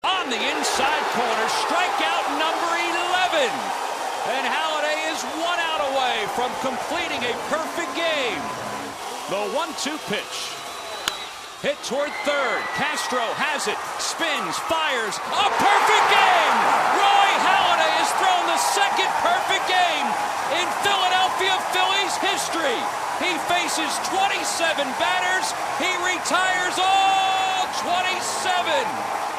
On the inside corner, strikeout number 11. And Halladay is one out away from completing a perfect game. The 1-2 pitch. Hit toward third. Castro has it. Spins, fires. A perfect game! Roy Halladay has thrown the second perfect game in Philadelphia Phillies history. He faces 27 batters. He retires all 27.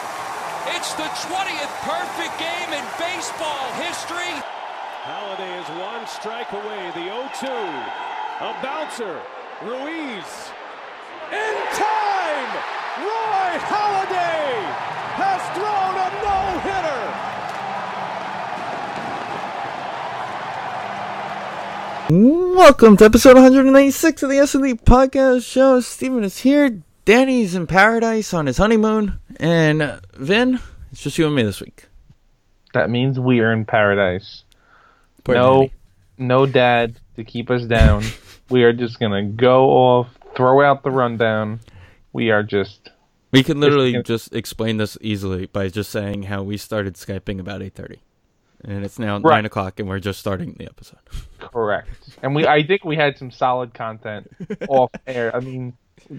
It's the 20th perfect game in baseball history. Halladay is one strike away. The 0-2. A bouncer. Ruiz. In time! Roy Halladay has thrown a no-hitter. Welcome to episode 196 of the S&D Podcast Show. Steven is here. Danny's in paradise on his honeymoon. And uh, Vin, it's just you and me this week. That means we are in paradise. Poor no, Danny. no dad to keep us down. we are just gonna go off, throw out the rundown. We are just We could literally Just- just explain this easily by just saying how we started Skyping about 8.30. And it's now Right. 9 o'clock and we're just starting the episode. correct. And we, I think we had some solid content off air. I mean,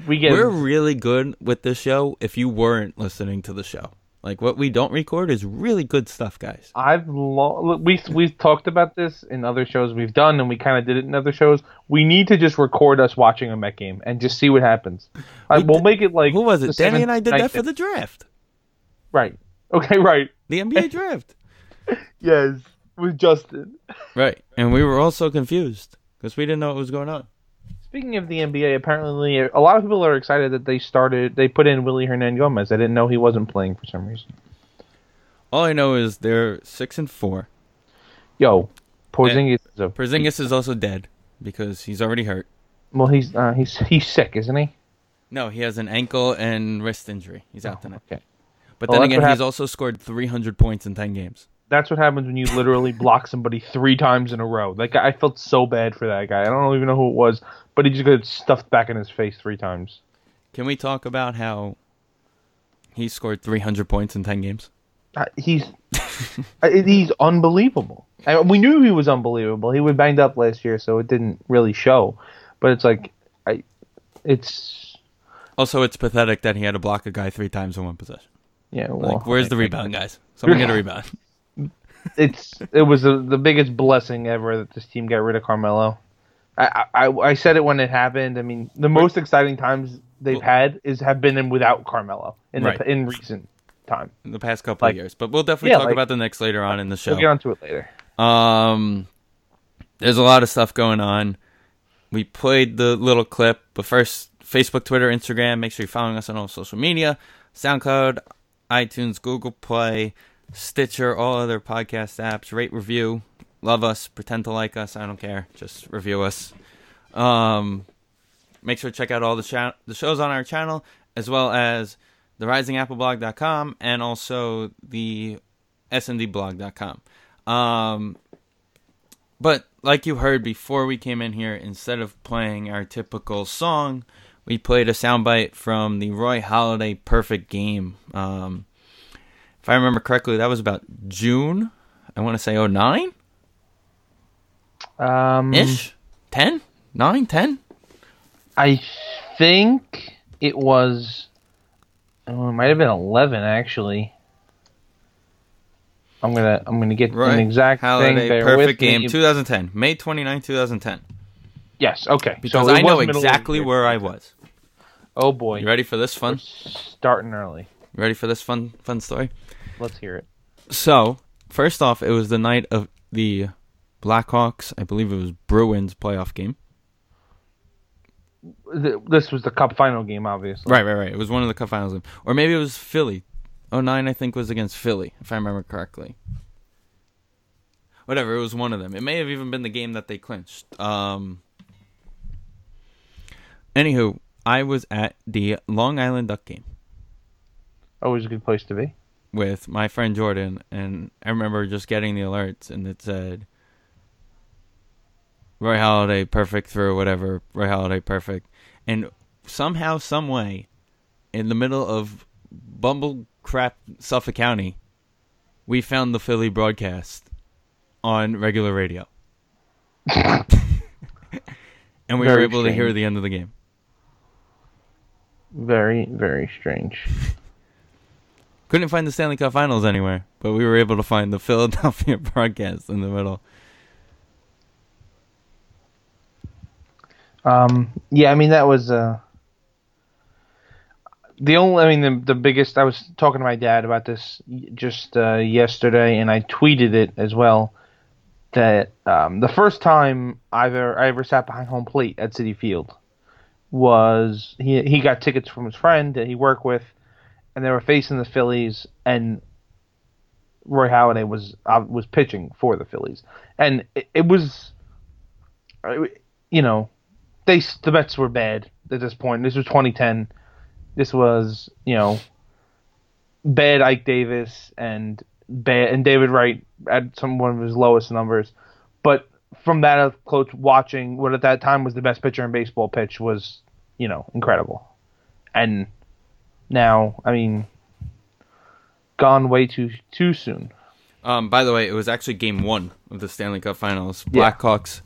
we get We're really good with this show if you weren't listening to the show. Like, what we don't record is really good stuff, guys. I've lo- we we've talked about this in other shows we've done, and we kind of did it in other shows. We need to just record us watching a Met game and just see what happens. I, We we'll did- make it like Who was it? Danny and I did that for the draft. right. Okay, right. The NBA draft. Yes, with Justin. Right. And we were all so confused because we didn't know what was going on. Speaking of the NBA, apparently a lot of people are excited that they started. They put in Willy Hernangomez. I didn't know he wasn't playing for some reason. All I know is they're six and four. Yo, Porzingis is a Porzingis is also dead because he's already hurt. well. He's uh, he's he's sick, isn't he? No, he has an ankle and wrist injury. He's out tonight. Okay, But Well, then again, he's also scored 300 points in 10 games. that's what happens when you literally block somebody three times in a row. Like I felt so bad for that guy. I don't even know who it was, but he just got stuffed back in his face three times. Can we talk about how he scored 300 points in 10 games? Uh, he's uh, he's unbelievable. And we knew he was unbelievable. He was banged up last year, so it didn't really show. But it's like, I, it's Also, it's pathetic that he had to block a guy three times in one possession. yeah. Well, Like, where's the rebound, guys? Someone get a rebound. it's it was the the biggest blessing ever that this team got rid of Carmelo. I, I I said it when it happened. I mean, the most exciting times they've Well- had is have been in without Carmelo in Right. the in recent time. in the past couple Like- of years. But we'll definitely Yeah, talk like- about the Knicks later on in the show. We'll get onto it later. Um, there's a lot of stuff going on. We played the little clip, but first, Facebook, Twitter, Instagram. Make sure you're following us on all social media: SoundCloud, iTunes, Google Play, Stitcher, all other podcast apps. Rate, review, love us, pretend to like us. I don't care. Just review us. Um, make sure to check out all the cha- the shows on our channel, as well as the risingapple.blog.com and also the sndblog.com. Um, but like you heard before we came in here, instead of playing our typical song, we played a soundbite from the Roy Halladay Perfect Game. Um, if I remember correctly, that was about June. I want to say 09 Um, ish, 10, 9, 10. I think it was. Oh, it might have been eleven actually. I'm gonna I'm gonna get Right. an exact thing. Perfect with me. Game 2010, May 29, 2010. Yes. Okay. Because so I know was middle of the exactly where I was. Oh boy. You ready for this fun? Starting early. You ready for this fun fun story? Let's hear it. So, first off, it was the night of the Blackhawks, I believe it was Bruins playoff game. This was the cup final game, obviously. Right, right, right. It was one of the cup finals, game. or maybe it was Philly. 09 I think was against Philly, if I remember correctly. Whatever, it was one of them. It may have even been the game that they clinched. Um Anywho, I was at the Long Island Duck game Always a good place to be. with my friend Jordan, and I remember just getting the alerts, and it said Roy Halladay perfect through whatever Roy Halladay perfect, and somehow, some way, in the middle of bumble crap Suffolk County, we found the Philly broadcast on regular radio, and we were Very able to hear the end of the game. Very, very strange. Couldn't find the Stanley Cup Finals anywhere, but we were able to find the Philadelphia broadcast in the middle. Um, yeah, I mean that was uh, the only. I mean the the biggest. I was talking to my dad about this just uh, yesterday, and I tweeted it as well. That um, the first time I ever I ever sat behind home plate at Citi Field was he he got tickets from his friend that he worked with, and they were facing the Phillies, and Roy Halladay was uh, was pitching for the Phillies, and it, it was, you know, they the Mets were bad at this point. This was 2010. This was you know bad Ike Davis and bad and David Wright at some one of his lowest numbers. But from that up close watching what at that time was the best pitcher in baseball pitch was you know incredible. And now I mean gone way too too soon. Um, by the way, it was actually Game One of the Stanley Cup Finals. Blackhawks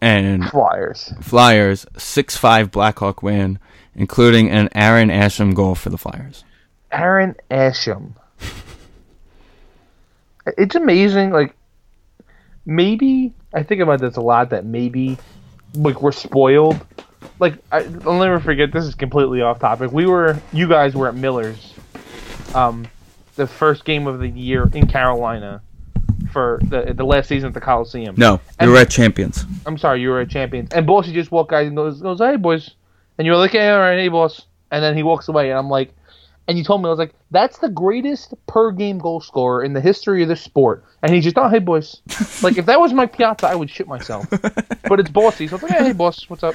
and Flyers. Flyers, six five Blackhawk win, including an Aaron Asham goal for the Flyers. Aaron Asham. It's amazing. Like maybe I think about this a lot. That maybe like we're spoiled. Like I, I'll never forget. This is completely off topic. We were, you guys were at Miller's, um, the first game of the year in Carolina for the the last season at the Coliseum. No, And- we were at champions. I'm sorry, you were a champion. And Bossy just walked guys and goes, goes, hey boys, and you were like, hey, all right, hey boss, and then he walks away, and I'm like, and you told me I was like, that's the greatest per game goal scorer in the history of this sport, and he's just, oh, hey boys, like if that was my Piazza, I would shit myself, but it's Bossy, so I was like, hey, hey boss, what's up?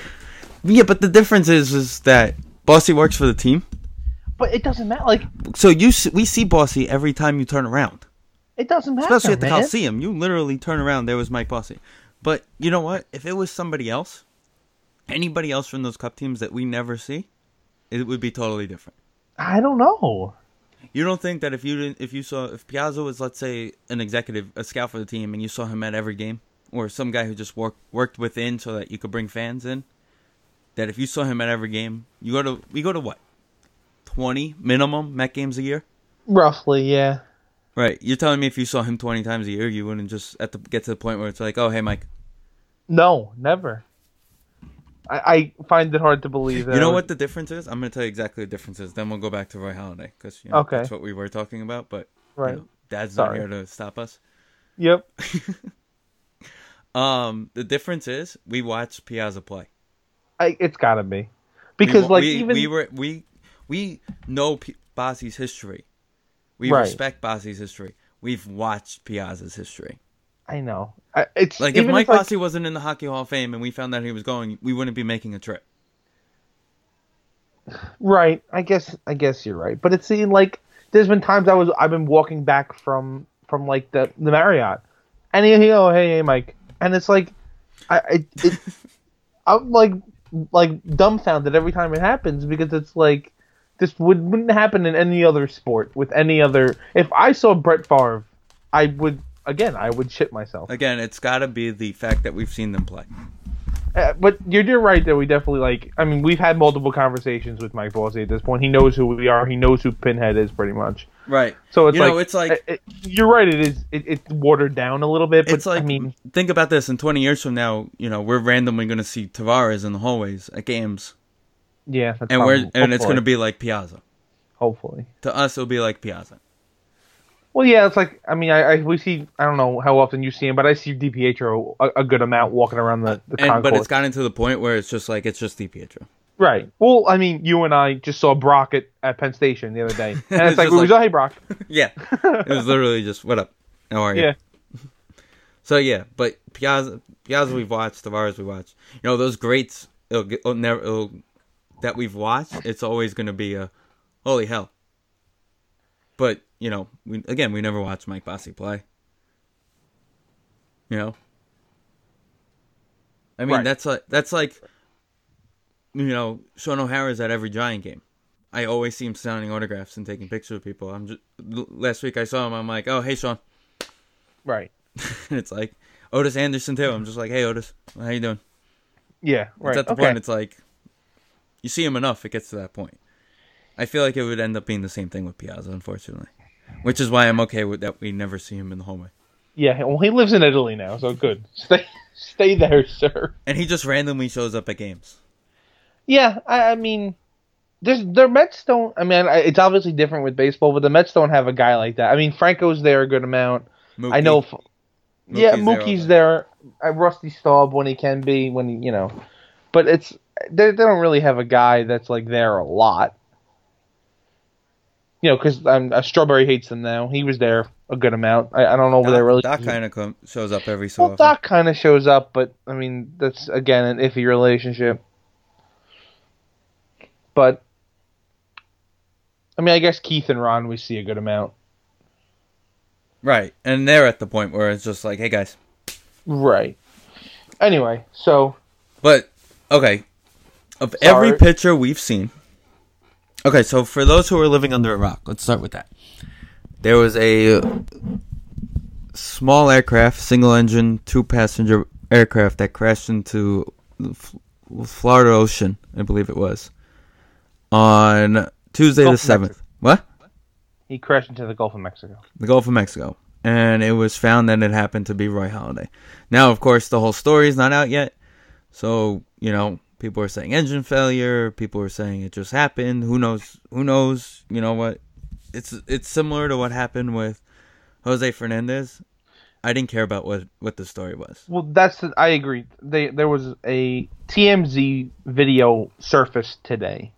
Yeah, but the difference is is that Bossy works for the team, But it doesn't matter, like so you we see Bossy every time you turn around, it doesn't matter, especially at the man. Coliseum. You literally turn around, there was Mike Bossy. But you know what? If it was somebody else, anybody else from those Cup teams that we never see, it would be totally different. I don't know. You don't think that if you didn't, if you saw if Piazza was let's say an executive, a scout for the team, and you saw him at every game, or some guy who just worked worked within so that you could bring fans in, that if you saw him at every game, you go to we go to what, twenty minimum Met games a year, Roughly, yeah. Right? You're telling me if you saw him twenty times a year, you wouldn't just at the get to the point where it's like, oh hey Mike, No, never. I, I find it hard to believe that. you know what the difference is? I'm gonna tell you exactly the difference is. Then we'll go back to Roy Halladay because you know, Okay. that's what we were talking about. But you Right. know, Dad's Sorry. not here to stop us. Yep. Um, the difference is we watched Piazza play. I, it's gotta be because wa- like we, even we were we we know P- Bossy's history. We Right. respect Bossy's history. We've watched Piazza's history. I know I, it's Like if Mike like, Bossy wasn't in the Hockey Hall of Fame and we found out he was going, we wouldn't be making a trip. right. I guess I guess you're right, but it's seen like there's been times I was I've been walking back from from like the the Marriott, and he oh hey hey Mike, and it's like I I it, I'm like like dumbfounded every time it happens because it's like this would, wouldn't happen in any other sport with any other. If I saw Brett Favre, I would again I would shit myself. Again, it's got to be the fact that we've seen them play. Uh, but you're, you're right that we definitely like. I mean, we've had multiple conversations with Mike Bossy at this point. He knows who we are. He knows who Pinhead is, pretty much. Right. So it's you like know, it's like it- it- you're right. It is. It, it's watered down a little bit. But it's like I mean, think about this in 20 years from now, you know, we're randomly going to see Tavares in the hallways at games yeah, that's and we're and it's going to be like Piazza. hopefully. To us it'll be like Piazza. Well, yeah, it's like I mean, I, I we see. I don't know how often you see him, but I see DiPietro a, a good amount walking around the the And, but it's gotten to the point where it's just like it's just DiPietro. Right. Well, I mean, you and I just saw Brock at, at Penn Station the other day, and it's, It's like, we like- hey, Brock. Yeah, it was literally just what up, how are you? Yeah. So yeah, but Piazza, Piazza we've watched, Tavares we watched. You know those greats it'll, it'll never it'll, that we've watched. It's always going to be a holy hell. But you know, we again we never watched Mike Bossy play. You know, I mean Right. that's like that's like you know Shaun O'Hara's at every Giant game. I always see him signing autographs and taking pictures with people. I'm just last week I saw him. I'm like, oh hey Sean. Right. And it's like Ottis Anderson too. I'm just like, hey Ottis, how you doing? Yeah. Right. It's at the okay. point. It's like you see him enough, it gets to that point. I feel like it would end up being the same thing with Piazza, unfortunately, which is why I'm okay with that. We never see him in the hallway, yeah. Well, he lives in Italy now, so good. Stay, stay there, sir. and he just randomly shows up at games. Yeah. I, I mean, there's their Mets don't. I mean, I, it's obviously different with baseball, but the Mets don't have a guy like that. I mean, Franco's there a good amount. I know. Mookie. F- yeah, Mookie's there there. Rusty Staub when he can be, when he, you know, but it's they, they don't really have a guy that's like there a lot. You know, because um, uh, Strawberry hates them now. He was there a good amount. I, I don't know if they're really. Doc kind of com- shows up every so well, often. Doc kind of shows up, but I mean that's again an iffy relationship. But I mean, I guess Keith and Ron we see a good amount. Right, and they're at the point where it's just like, hey guys. Right. Anyway, so But okay, of Sorry. every pitcher we've seen. Okay, so for those who are living under a rock, let's start with that. There was a small aircraft, single engine, two passenger aircraft that crashed into the Florida Ocean, I believe it was, on Tuesday Gulf the seventh. What? he crashed into the Gulf of Mexico. the Gulf of Mexico, and it was found that it happened to be Roy Halladay. Now, of course, the whole story is not out yet, so you know people are saying engine failure. People are saying it just happened. Who knows? Who knows? You know what? It's it's similar to what happened with Jose Fernandez. I didn't care about what what the story was. Well, that's the, I agree. They there was a TMZ video surfaced today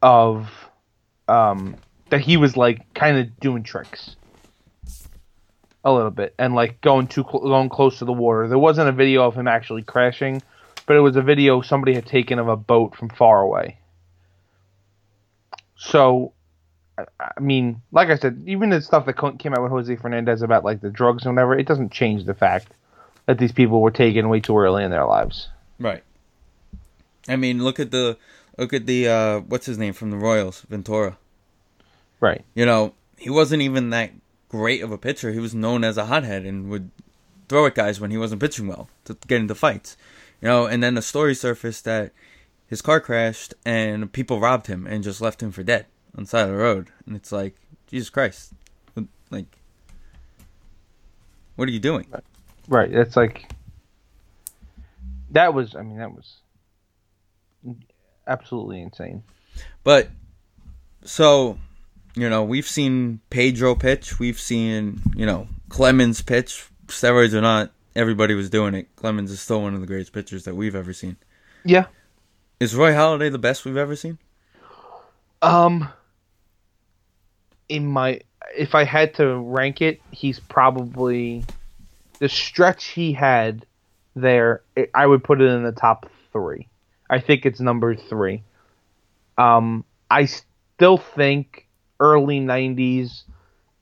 of um that he was like kind of doing tricks a little bit and like going too cl- going close to the water. There wasn't a video of him actually crashing, but it was a video somebody had taken of a boat from far away. So I- mean, like I said, even the stuff that came out with Jose Fernandez about like the drugs and whatever, it doesn't change the fact that these people were taken way too early in their lives. Right. I mean, look at the look at the uh, what's his name from the Royals, Ventura. Right. you know, he wasn't even that great of a pitcher. He was known as a hothead and would throw at guys when he wasn't pitching well to get into fights. You know, and then the story surfaced that his car crashed and people robbed him and just left him for dead on the side of the road. And it's like, Jesus Christ. Like what are you doing? Right. That's like that was. I mean, that was absolutely insane. But so, you know, we've seen Pedro pitch, we've seen, you know, Clemens pitch, steroids or not, everybody was doing it. Clemens is still one of the greatest pitchers that we've ever seen. Yeah. Is Roy Halladay the best we've ever seen? Um. In my, if I had to rank it, he's probably the stretch he had there. I would put it in the top three. I think it's number three. Um, I still think early '90s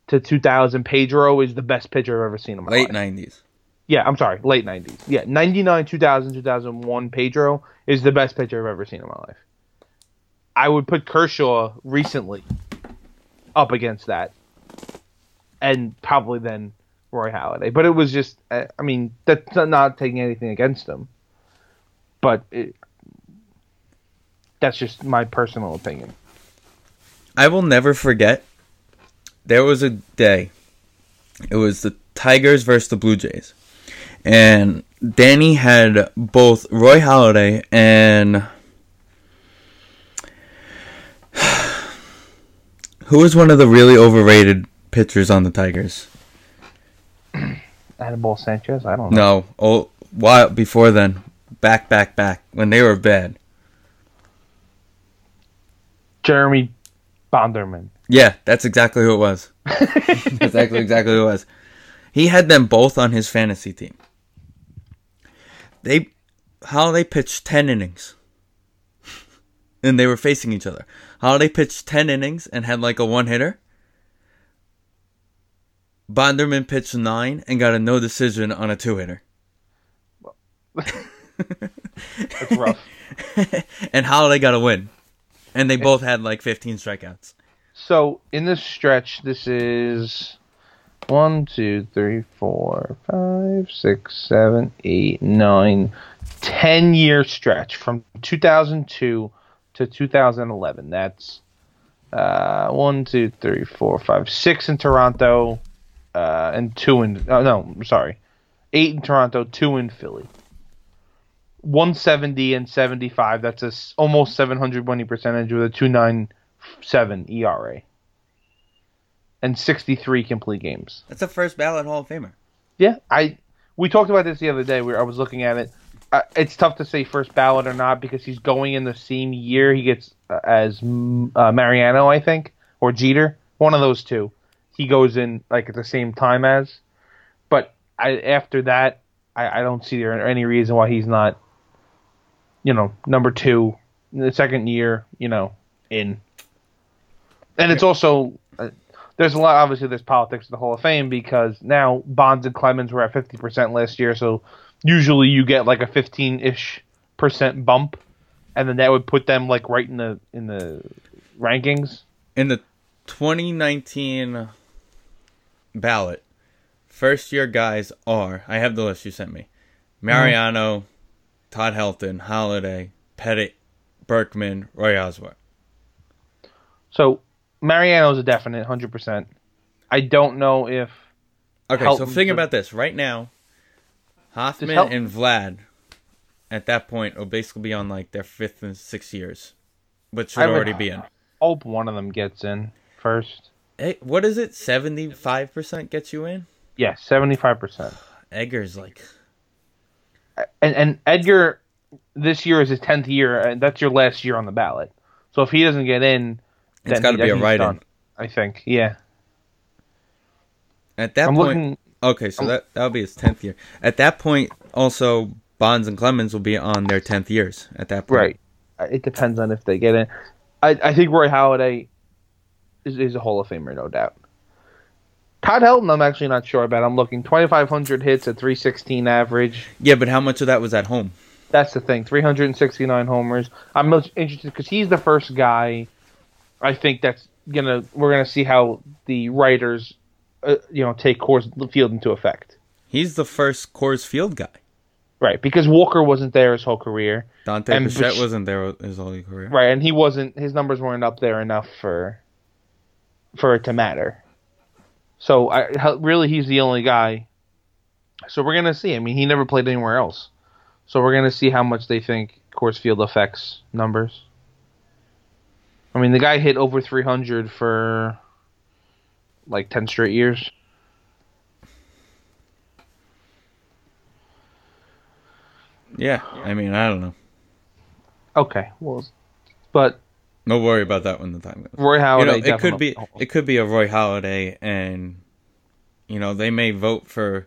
to 2000 Pedro is the best pitcher I've ever seen in my Late life. 90s. Yeah, I'm sorry, late 90s. Yeah, 99, 2000, 2001 Pedro is the best pitcher I've ever seen in my life. I would put Kershaw recently up against that. And probably then Roy Halladay. But it was just, I mean, that's not- taking anything against him. But it, that's just my personal opinion. I will never forget. There was a day. It was the Tigers versus the Blue Jays. And Danny had both Roy Halladay and who was one of the really overrated pitchers on the Tigers? Anibal Sanchez? I don't know. No, oh, while before then, back, back, back when they were bad. Jeremy Bonderman. Yeah, that's exactly who it was. that's exactly exactly who it was. He had them both on his fantasy team. They Halladay pitched ten innings. and they were facing each other. Halladay pitched ten innings and had like a one hitter. Bonderman pitched nine and got a no decision on a two hitter. That's rough. and Halladay got a win. And they both had like 15 strikeouts. So in this stretch, this is one, two, three, four, five, six, seven, eight, nine, ten year stretch from 2002 to 2011. That's uh, one, two, three, four, five, six in Toronto, uh, and two in. Oh, no, I'm sorry, eight in Toronto, two in Philly. 170 and 75. That's a almost 700 winning percentage with a 297 ERA and 63 complete games. That's a first ballot Hall of Famer. Yeah, I we talked about this the other day where I was looking at it. Uh, it's tough to say first ballot or not because he's going in the same year he gets uh, as mm, uh, Mariano, I think, or Jeter, one of those two. He goes in like at the same time as, but I after that, I, I don't see there any reason why he's not, you know, number two in the second year, you know, in. And it's also there's a lot. Obviously, there's politics in the Hall of Fame because now Bonds and Clemens were at 50 percent last year, so usually you get like a 15 ish percent bump, and then that would put them like right in the in the rankings. In the 2019 ballot, first year guys are I have the list you sent me mm-hmm. Mariano, Todd Helton, Halladay, Pettitte, Berkman, Roy Oswalt. So Mariano's a definite 100. percent I don't know if Okay, so think the- about this. Right now, Hoffman Hel- and Vlad at that point will basically be on like their fifth and sixth years, but should I would- already be in. hope one of them gets in first. Hey, what is it? Seventy-five percent gets you in. Yeah, 75 percent. Edgar's like, And and Edgar, this year is his 10th year, and that's your last year on the ballot. So if he doesn't get in, It's then gotta be a write-in. I think. Yeah. at that I'm point. looking. Okay, so that that'll be his tenth year. At that point, also Bonds and Clemens will be on their tenth years. At that point, Right. Uh, It depends on if they get in. I, I think Roy Halladay is, is a Hall of Famer, no doubt. Todd Helton, I'm actually not sure about. I'm looking 2,500 hits at 316 average. Yeah, but how much of that was at home? That's the thing. 369 homers. I'm most interested because he's the first guy. I think that's gonna. We're gonna see how the writers, uh, you know, take Coors Field into effect. He's the first Coors Field guy. Right, because Walker wasn't there his whole career. Dante And Bichette Bich- wasn't there his whole career. Right, and he wasn't. His numbers weren't up there enough for for it to matter. So I really, he's the only guy. So we're gonna see. I mean, he never played anywhere else. So we're gonna see how much they think Coors Field affects numbers. I mean, the guy hit over 300 for like 10 straight years. Yeah, I mean, I don't know. Okay, well, but No worry about that when the time comes. Roy Halladay, you know, it could be it could be a Roy Halladay, and you know they may vote for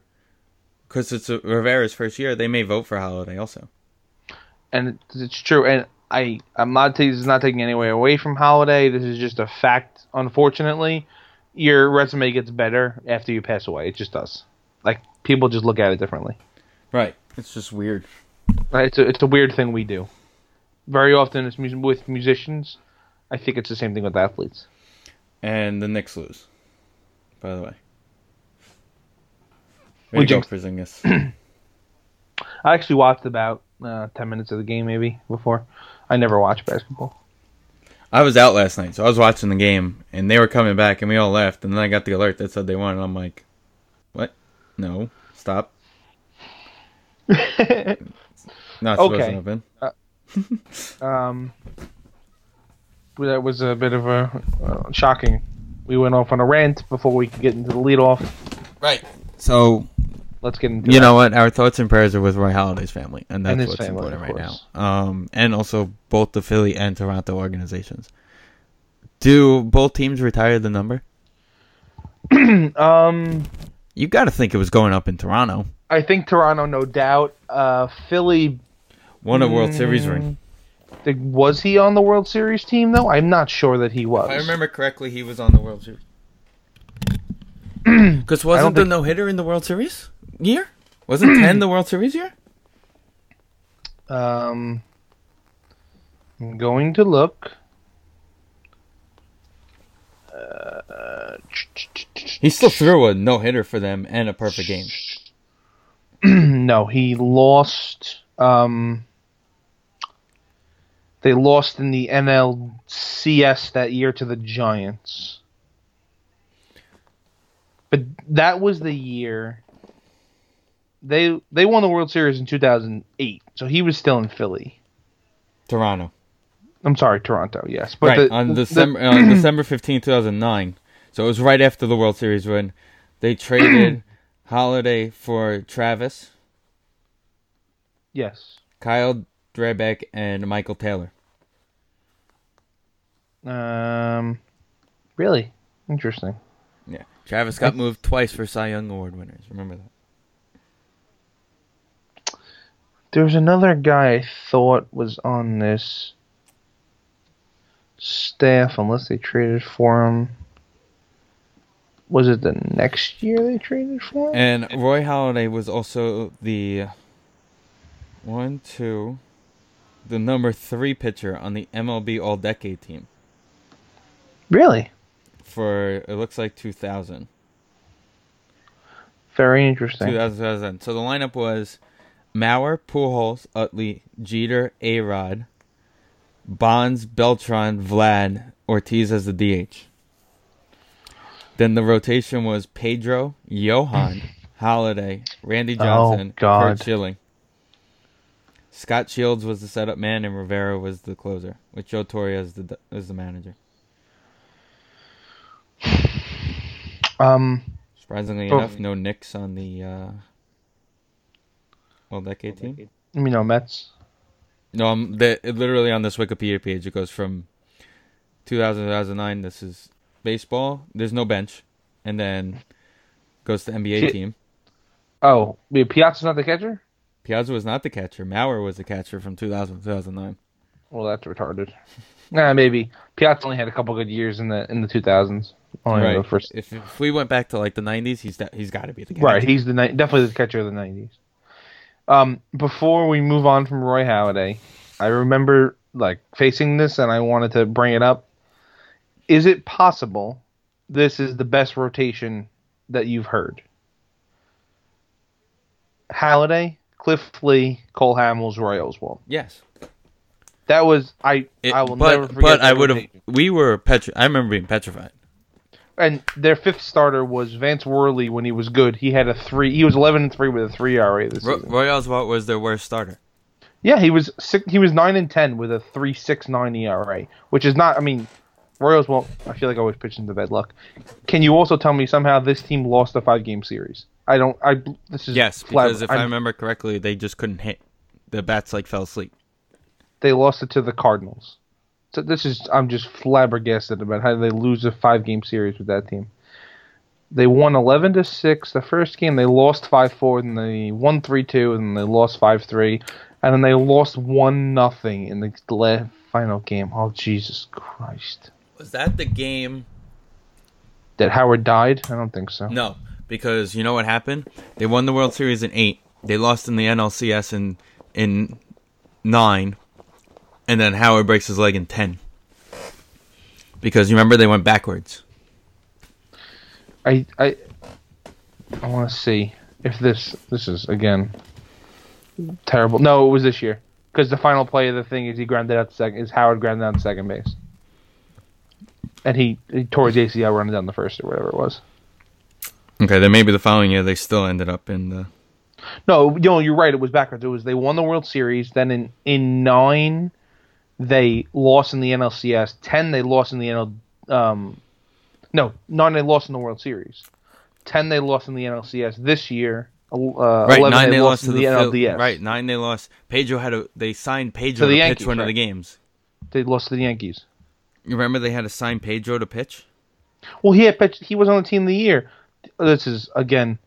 because it's a, Rivera's first year. They may vote for Halladay also. and it's true. And I, I'm not. This is not taking any away from Halladay. This is just a fact. Unfortunately, your resume gets better after you pass away. It just does. Like people just look at it differently. Right. It's just weird. Right? It's a, it's a weird thing we do. Very often, it's mu- with musicians. I think it's the same thing with athletes. And the Knicks lose. By the way. We jinxed- Porzingis. I actually watched about uh, ten minutes of the game maybe before. I never watched basketball. I was out last night, so I was watching the game, and they were coming back, and we all left, and then I got the alert that said they won, and I'm like, "What? No, stop." Not supposed Okay. to happen. Um, that was a bit of a uh, shocking. We went off on a rant before we could get into the leadoff. Right. So Let's get into you that. know what? Our thoughts and prayers are with Roy Halladay's family, and that's And what's family, important right now. Um, and also both the Philly and Toronto organizations. Do both teams retire the number? Um, You got to think it was going up in Toronto. I think Toronto, no doubt. Uh, Philly. Won a World Series ring. the- Was he on the World Series team though? I'm not sure that he was. If I remember correctly, he was on the World Series. Because wasn't the think- no hitter in the World Series year? Wasn't ten the World Series year? Um, I'm going to look. Uh, He still threw a no hitter for them and a perfect game. no, he lost. Um, they lost in the NLCS that year to the Giants. But that was the year they they won the World Series in 2008. So he was still in Philly. Toronto, I'm sorry, Toronto. Yes, but right the- on the- December on December 15, two thousand nine. So it was right after the World Series when they traded Halladay for Travis, yes. Kyle Drabek, and Michael Taylor. Um, really interesting. Yeah, Travis got moved twice for Cy Young Award winners. Remember that? There's another guy I thought was on this staff, unless they traded for him. Was it the next year they traded for him? And Roy Halladay was also the one, two, the number three pitcher on the MLB All Decade team really? for it looks like 2000. Very interesting. 2000, 2000. So the lineup was Mauer, Pujols, Utley, Jeter, A-Rod, Bonds, Beltran, Vlad, Ortiz as the DH. Then the rotation was Pedro, Johan, Halladay, Randy Johnson, God. Curt Schilling. Scot Shields was the setup man, and Rivera was the closer, with Joe Torre as the as the manager. Um, Surprisingly Oh. enough, no Knicks on the uh, All Decade team. you know Mets. No, I'm the, literally on this Wikipedia page. It goes from 2000 to 2009. This is baseball. There's no bench, and then goes to NBA Shit. team. Oh, wait, Piazza's not the catcher. Piazza was not the catcher. Mauer was the catcher from 2000 to 2009. Well, that's retarded. Nah, maybe Piazza only had a couple good years in the in the 2000s. Only right. the first If, if we went back to like the 90s, he's de- he's got to be the catcher. Right, he's the ni- definitely the catcher of the '90s. Um, before we move on from Roy Halladay, I remember like facing this, and I wanted to bring it up. Is it possible this is the best rotation that you've heard? Halladay, Cliff Lee, Cole Hamels, Roy Oswalt. Yes. That was I. It- I will but never forget. but I would have. We were petri. I remember being petrified. And their fifth starter was Vance Worley when he was good. He had a three. He was 11 and three with a three ERA this Ro- season. Roy Oswalt was their worst starter. Yeah, he was six, he was nine and ten with a three six nine ERA, which is not. I mean, Royals won't. I feel like I always pitch into bad luck. Can you also tell me somehow this team lost a five game series? I don't. I this is Yes, flab- because if i I'm- remember correctly, they just couldn't hit. The bats like fell asleep. they lost it to the Cardinals. So this is. I'm just flabbergasted about how they lose a five game series with that team. They won eleven to six the first game. They lost five four, then they won three two, and they lost five three, and then they lost one nothing in the final game. Oh Jesus Christ! Was that the game? That Howard died? I don't think so. No, because you know what happened? They won the World Series in eight. They lost in the NLCS in in nine, and then Howard breaks his leg in ten. Because you remember they went backwards. I I I want to see if this this is again terrible. No, it was this year because the final play of the thing is he grounded out second. Is Howard grounded out second base, and he, he tore his ACL running down the first or whatever it was. Okay, then maybe the following year they still ended up in the. No, you know, you're right. It was backwards. It was they won the World Series. Then in in nine, they lost in the NLCS. Ten, they lost in the NL. Um, no, nine they lost in the World Series. Ten, they lost in the NLCS. This year, uh, Right, 11, nine they, lost in to the, the, Phil- NLDS. Right, nine they lost. Pedro had a. They signed To Pedro the to, Yankees, pitch one of the games. They lost to the Yankees. You remember they had to sign Pedro to pitch? Well, he had pitched, he was on the team of the year. This is again.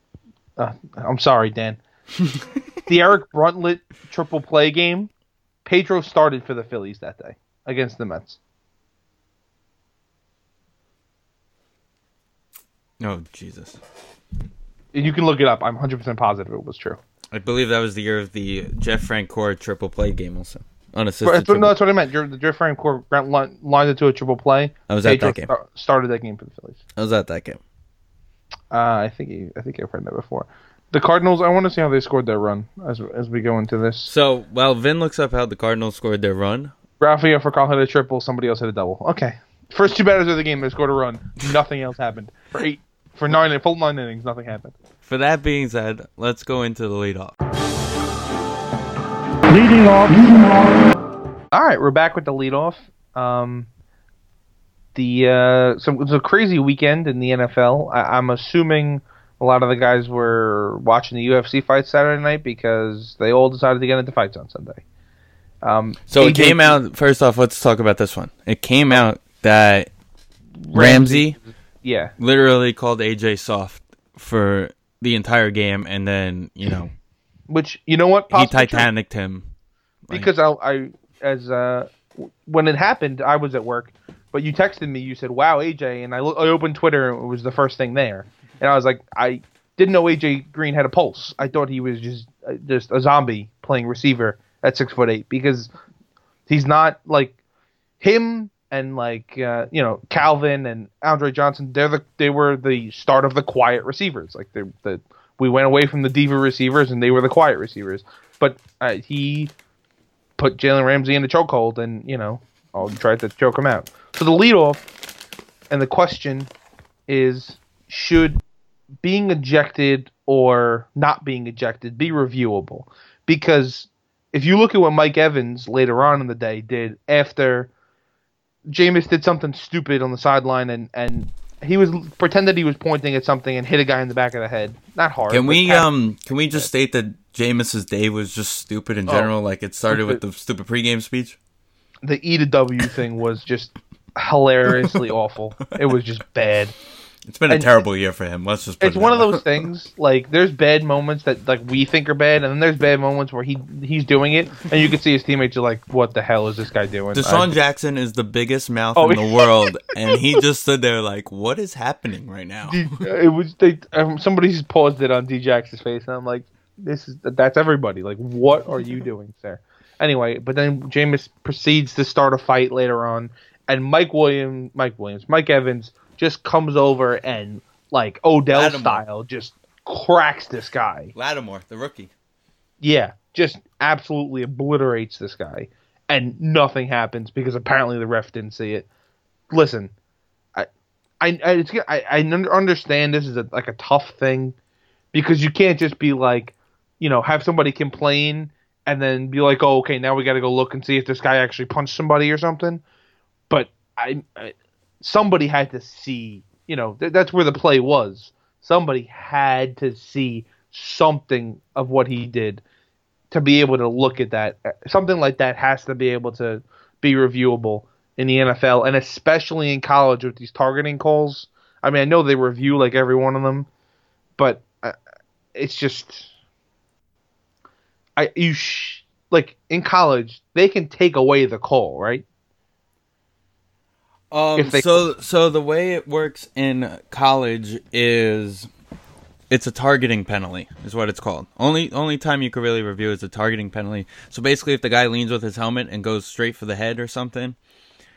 Uh, I'm sorry, Dan. the Eric Bruntlett triple play game. Pedro started for the Phillies that day against the Mets. Oh Jesus! You can look it up. I'm 100% positive it was true. I believe that was the year of the Jeff Francoeur triple play game, also unassisted. That's what- no, that's what I meant. Your, the Jeff Francoeur line- lined it to a triple play. I was at Pedro that game. star- started that game for the Phillies. I was at that game. Uh, I think you, I think I've heard that before. The Cardinals. I want to see how they scored their run as as we go into this. So while Vin looks up how the Cardinals scored their run, Rafael Furcal hit a triple. Somebody else hit a double. Okay. First two batters of the game, they scored a run. Nothing else happened for eight for nine full nine innings. Nothing happened. for that being said, let's go into the leadoff. Leading off. All right, we're back with the leadoff. Um, the uh, so it was a crazy weekend in the NFL. I, I'm assuming a lot of the guys were watching the UFC fights Saturday night because they all decided to get into fights on Sunday. Um, So it came out. First off, let's talk about this one. It came out that Ramsey Yeah, literally called AJ soft for the entire game, and then you know which you know what he Possibly true. Titanicked him. Like- because I, I as uh when it happened, I was at work, but you texted me. You said, "Wow, AJ," and I, lo- I opened Twitter, and it was the first thing there, and I was like, I didn't know AJ Green had a pulse. I thought he was just uh, just a zombie playing receiver at six foot eight because he's not like him and like uh, you know Calvin and Andre Johnson. They're the they were the start of the quiet receivers. Like they the we went away from the diva receivers and they were the quiet receivers. But uh, he put Jalen Ramsey in the chokehold and you know tried to choke him out. So the leadoff and the question is should being ejected or not being ejected be reviewable? Because if you look at what Mike Evans later on in the day did after Jameis did something stupid on the sideline and and he was pretended he was pointing at something and hit a guy in the back of the head. Not hard. Can we um can we just state that Jameis's day was just stupid in general? like it started with the stupid pregame speech. the E to W thing was just hilariously awful. It was just bad. It's been a And- terrible year for him. Let's just. Put It's it one of those things like there's bad moments that like we think are bad, and then there's bad moments where he he's doing it, and you can see his teammates are like, "What the hell is this guy doing?" DeSean I- Jackson is the biggest mouth Oh, in the world, and he just stood there like, "What is happening right now?" it was they um, somebody just paused it on D Jax's face, and I'm like, "This is that's everybody. Like, what are you doing, sir?" Anyway, but then Jameis proceeds to start a fight later on, and Mike Williams, Mike Williams, Mike Evans just comes over and like Odell Lattimore. style just cracks this guy. Lattimore, the rookie. Yeah, just absolutely obliterates this guy, and nothing happens because apparently the ref didn't see it. Listen, I, I, I, it's, I, I understand this is a, like a tough thing because you can't just be like, you know, have somebody complain and then be like, oh, okay, now we got to go look and see if this guy actually punched somebody or something. But I, I somebody had to see, you know, th- that's where the play was. Somebody had to see something of what he did to be able to look at that. Something like that has to be able to be reviewable in the NFL and especially in college with these targeting calls. I mean, I know they review like every one of them, but uh, it's just I you sh- like in college they can take away the call, right? Um, so so the way it works in college is it's a targeting penalty is what it's called. Only only time you could really review is a targeting penalty. So basically if the guy leans with his helmet and goes straight for the head or something,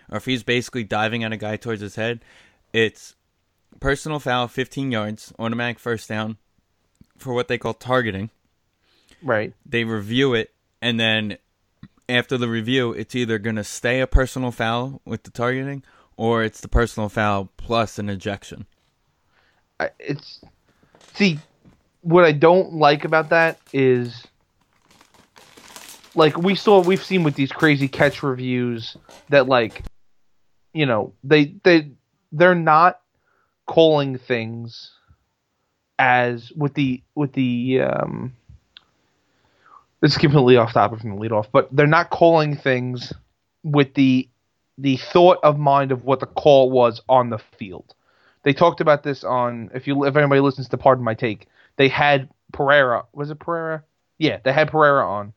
or if he's basically diving at a guy towards his head, it's personal foul 15 yards, automatic first down for what they call targeting. Right. They review it and then after the review, it's either going to stay a personal foul with the targeting or it's the personal foul plus an ejection. I- it's see what I don't like about that is like we saw we've seen with these crazy catch reviews that like you know they they they're not calling things as with the with the um this is completely off topic from the lead off but they're not calling things with the the thought of mind of what the call was on the field. They talked about this on if you if anybody listens to Pardon My Take, they had Pereira. Was it Pereira? Yeah, they had Pereira on,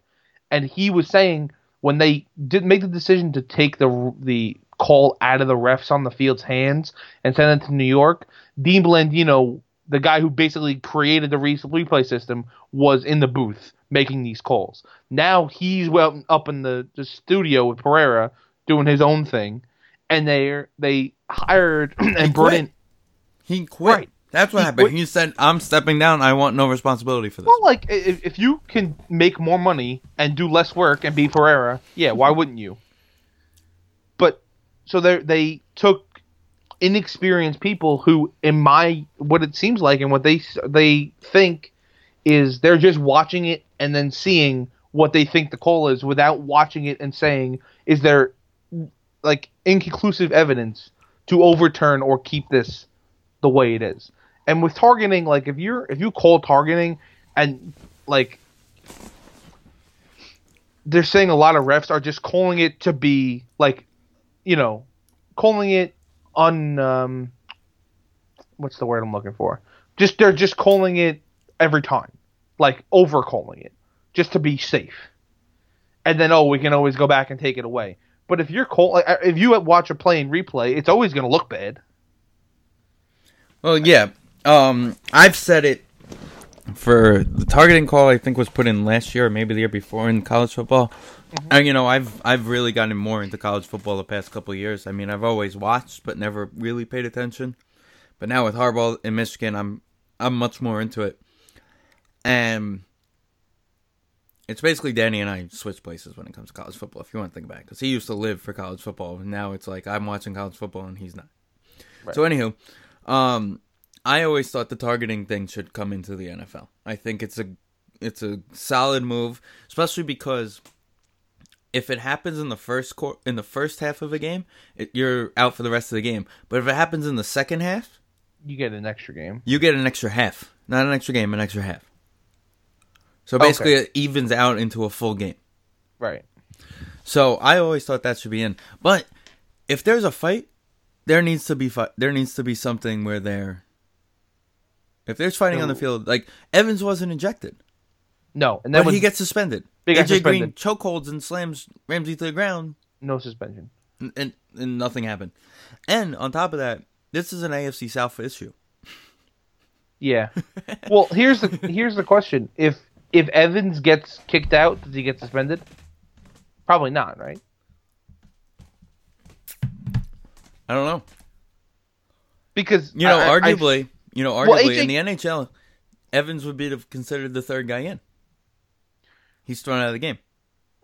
and he was saying when they did make the decision to take the the call out of the refs on the field's hands and send it to New York, Dean Blandino, the guy who basically created the re- replay system, was in the booth making these calls. Now he's well up in the, the studio with Pereira doing his own thing, and they they hired and brought in. He quit. Right. That's what He happened. quit. He said, "I'm stepping down. I want no responsibility for this." Well, like if, if you can make more money and do less work and be Pereira, yeah, why wouldn't you? But so they they took inexperienced people who, in my what it seems like and what they they think is they're just watching it and then seeing what they think the call is without watching it and saying is there like inconclusive evidence to overturn or keep this the way it is. And with targeting, like if you're if you call targeting and like they're saying a lot of refs are just calling it to be like you know calling it un um what's the word I'm looking for? Just they're just calling it every time. Like over calling it. Just to be safe. And then oh we can always go back and take it away. But if you're call like, if you watch a play in replay, it's always going to look bad. Well, yeah. Um, I've said it for the targeting call. I think was put in last year or maybe the year before in college football. And you know, I've I've really gotten more into college football the past couple of years. I mean, I've always watched but never really paid attention. But now with Harbaugh in Michigan, I'm I'm much more into it. And it's basically Danny and I switch places when it comes to college football. If you want to think about it, because he used to live for college football, and now it's like I'm watching college football and he's not. So anywho, um, I always thought the targeting thing should come into the NFL. I think it's a it's a solid move, especially because if it happens in the first quar in the first half of a game, it, you're out for the rest of the game. But if it happens in the second half, You get an extra game. you get an extra half, not an extra game, an extra half. So basically, Okay. it evens out into a full game. Right. So I always thought that should be in. But if there's a fight, there needs to be fi- there needs to be something where they're if there's fighting on the field, like Evans wasn't injected, No, and then when he gets suspended. Got AJ Green suspended. chokeholds and slams Ramsey to the ground, no suspension. and, and, and nothing happened. And on top of that, this is an AFC South issue. Yeah. well, here's the here's the question: if if Evans gets kicked out, does he get suspended? Probably not, right? I don't know. Because You know, I- I- I- arguably, you know, arguably Well, AJ in the NHL, Evans would be considered the third guy in. He's thrown out of the game.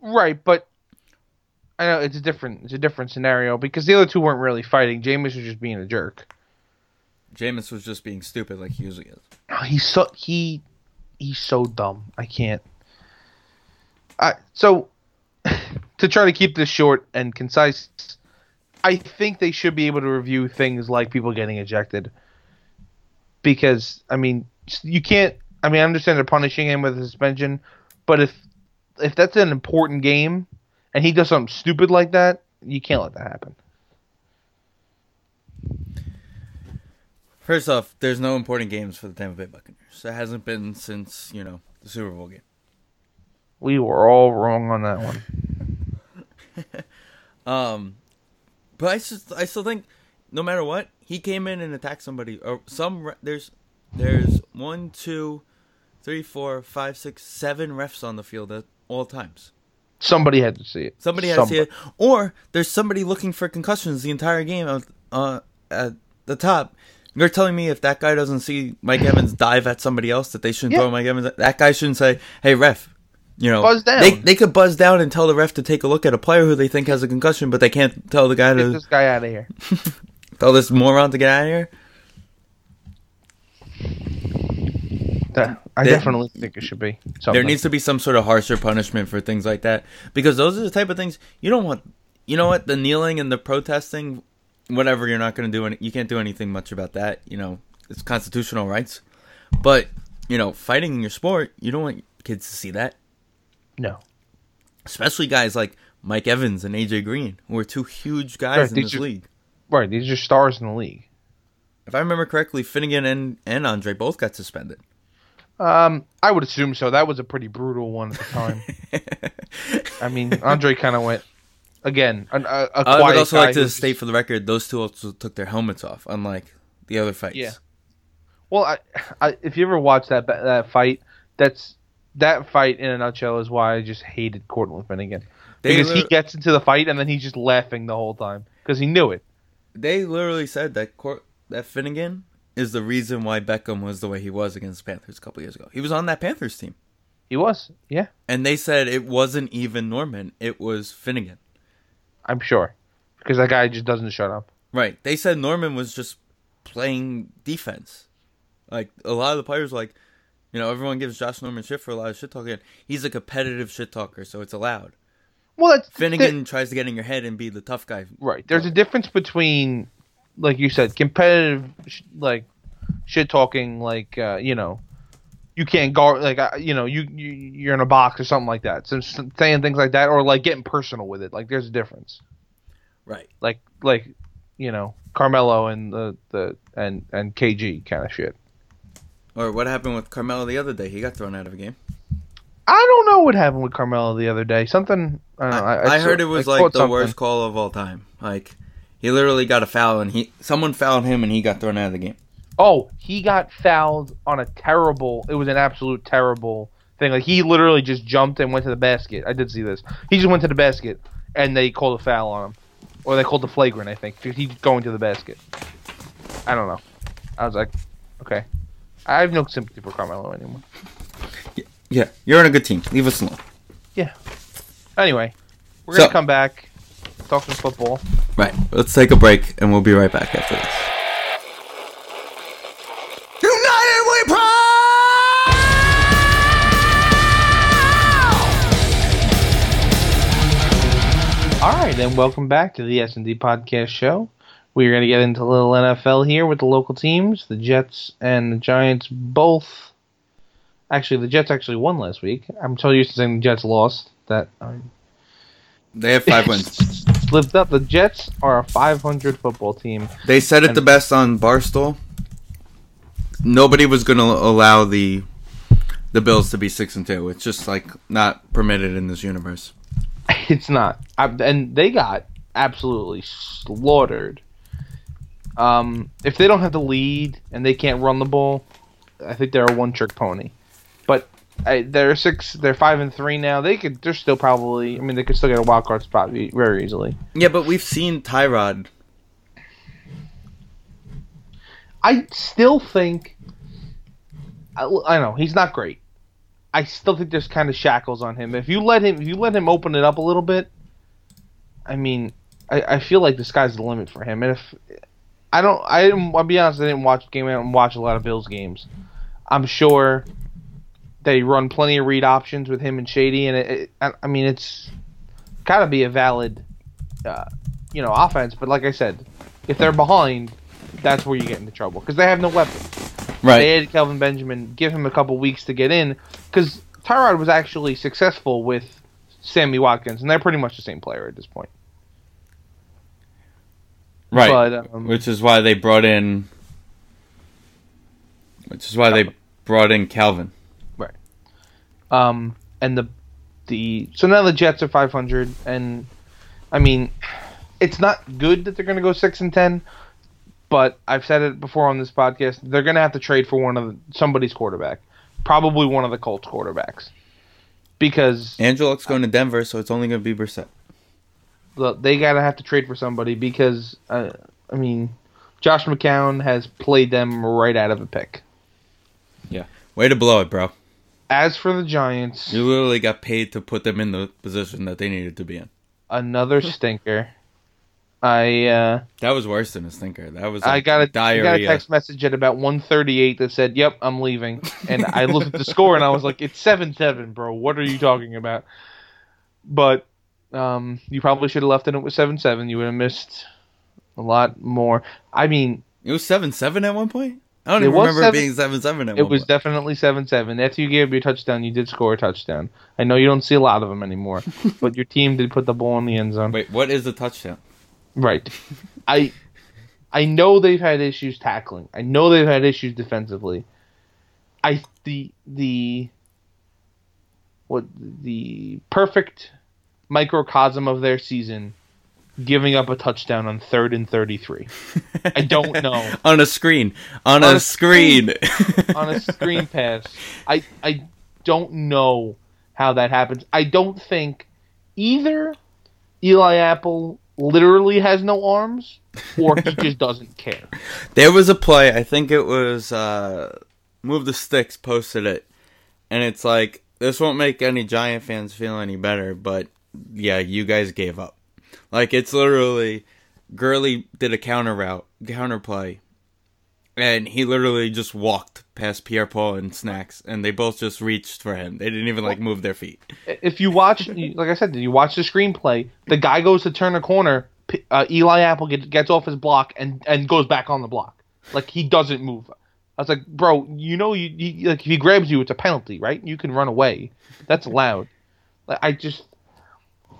right, but I know it's a different it's a different scenario because the other two weren't really fighting. Jameis was just being a jerk. Jameis was just being stupid like he usually is. Oh, He's so he he's so dumb. I can't. I so to try to keep this short and concise, I think they should be able to review things like people getting ejected. Because I mean, you can't. I mean, I understand they're punishing him with a suspension, but if if that's an important game and he does something stupid like that, you can't let that happen. First off, there's no important games for the Tampa Bay Buccaneers. It hasn't been since, you know, the Super Bowl game. We were all wrong on that one. Um, but I just, I still think, no matter what, he came in and attacked somebody. Or some there's, there's one, two, three, four, five, six, seven refs on the field at all times. Somebody had to see it. Somebody has to see it, or there's somebody looking for concussions the entire game uh, uh, at the top. You're telling me if that guy doesn't see Mike Evans dive at somebody else that they shouldn't Yeah. throw Mike Evans? That guy shouldn't say, "Hey ref," you know, Buzz down. They they could buzz down and tell the ref to take a look at a player who they think has a concussion, but they can't tell the guy Get to this guy out of here. tell this moron to get out of here. That- I There- definitely think it should be. Something. There needs to be some sort of harsher punishment for things like that because those are the type of things you don't want. You know what? The kneeling and the protesting, whatever. You're not going to do. Any, you can't do anything much about that. You know, it's constitutional rights. But you know, fighting in your sport, you don't want kids to see that. no. Especially guys like Mike Evans and AJ Green, who are two huge guys Right, in this are- league. Right, these are stars in the league. If I remember correctly, Finnegan and, and Andre both got suspended. Um, I would assume so. That was a pretty brutal one at the time. I mean, Andre kind of went again. A, a, a I would also like to who's- state for the record, those two also took their helmets off, unlike the other fights. Yeah. Well, I, I, if you ever watch that that fight, that's that fight in a nutshell is why I just hated Cortland Finnegan They because he gets into the fight and then he's just laughing the whole time because he knew it. They literally said that Cor- that Finnegan is the reason why Beckham was the way he was against the Panthers a couple years ago. He was on that Panthers team. He was, yeah, And they said it wasn't even Norman, it was Finnegan. I'm sure, because that guy just doesn't shut up. Right. They said Norman was just playing defense. Like a lot of the players, like you know, everyone gives Josh Norman shit for a lot of shit talking. He's a competitive shit talker, so it's allowed. Well, that's Finnegan tries to get in your head and be the tough guy. Right. There's a difference between, like you said, competitive, sh- like shit talking, like uh, you know, you can't guard, like uh, you know, you, you you're in a box or something like that. So saying things like that, or like getting personal with it. Like there's a difference. Right. Like like you know, Carmelo and the the and and KG kind of shit. Or what happened with Carmelo the other day? He got thrown out of a game. I don't know what happened with Carmelo the other day. Something I don't know. I, I, saw- heard it was I like the something. worst call of all time. Like he literally got a foul and he someone fouled him and he got thrown out of the game. Oh, he got fouled on a terrible. It was an absolute terrible thing. Like he literally just jumped and went to the basket. I did see this. He just went to the basket, and they called a foul on him, or they called the flagrant. I think he's going to the basket. I don't know. I was like, okay. I have no sympathy for Carmelo anymore. Yeah, you're on a good team. Leave us alone. Yeah. Anyway, we're gonna come back, talk some football. Right. Let's take a break and we'll be right back after this. And welcome back to the S and D Podcast Show. We're going to get into a little NFL here with the local teams. The Jets and the Giants both. Actually, the Jets actually won last week. I'm so used to saying the Jets lost that I They have five wins. slipped up. The Jets are a 500 football team. They said it the best on Barstool. Nobody was going to allow the the Bills to be six and two. It's just like not permitted in this universe. It's not, I, and they got absolutely slaughtered. Um, if they don't have the lead and they can't run the ball, I think they're a one-trick pony. But I, they're six, they're five and three now. They could, they're still probably. I mean, they could still get a wild card spot very easily. Yeah, but we've seen Tyrod. I still think. I, I know he's not great. I still think there's kind of shackles on him. If you let him, if you let him open it up a little bit, I mean, I, I feel like the sky's the limit for him. And if I don't, I didn't, I'll be honest, I didn't watch game. I didn't watch a lot of Bills games. I'm sure they run plenty of read options with him and Shady, and it, it, I, mean, it's gotta be a valid, uh, you know, offense. But like I said, if they're behind, that's where you get into trouble because they have no weapons. They had Kelvin Benjamin. Give him a couple weeks to get in because Tyrod was actually successful with Sammy Watkins, and they're pretty much the same player at this point. Right. But, um, which is why they brought in. Which is why they brought in Kelvin. Right. Um, and the the so now the Jets are 500, and I mean, it's not good that they're going to go six and ten, but I've said it before on this podcast. They're going to have to trade for one of the, somebody's quarterback, probably one of the Colts quarterbacks, because Angelo's going to Denver, so it's only going to be Brissett. the, they gotta have to trade for somebody because uh, I mean, Josh McCown has played them right out of a pick. Yeah, way to blow it, bro. As for the Giants, You literally got paid to put them in the position that they needed to be in. another stinker. I uh, That was worse than a stinker. That was I got a I diarrhea. got a text message at about 1:38 that said, "Yep, I'm leaving." And I looked at the score and I was like, "It's seven seven, bro. What are you talking about?" But um, you probably should have left and it was seven seven. You would have missed a lot more. I mean, It was seven seven at one point. I don't It even remember seven- it being seven seven. It was definitely seven seven. After you gave up your touchdown, you did score a touchdown. I know you don't see a lot of them anymore, but your team did put the ball in the end zone. Wait, what is a touchdown? Right. I I know they've had issues tackling. I know they've had issues defensively. I the the what the perfect microcosm of their season giving up a touchdown on third and 33 i don't know on a screen. On, On a, a screen. on a screen pass i i don't know how that happens i don't think either eli apple literally has no arms or he just doesn't care there was a play. I think it was uh, Move the Sticks posted it, and it's like this won't make any Giant fans feel any better, but yeah, you guys gave up. Like it's literally Gurley did a counter route, counter play, and he literally just walked past Pierre Paul and Snacks, and they both just reached for him. They didn't even like move their feet. if you watch, like I said, you watch the screenplay. The guy goes to turn a corner. Uh, Eli Apple gets, gets off his block and and goes back on the block. Like he doesn't move. I was like, bro, you know, you, you like if he grabs you, it's a penalty, right? You can run away. That's allowed. Like I just,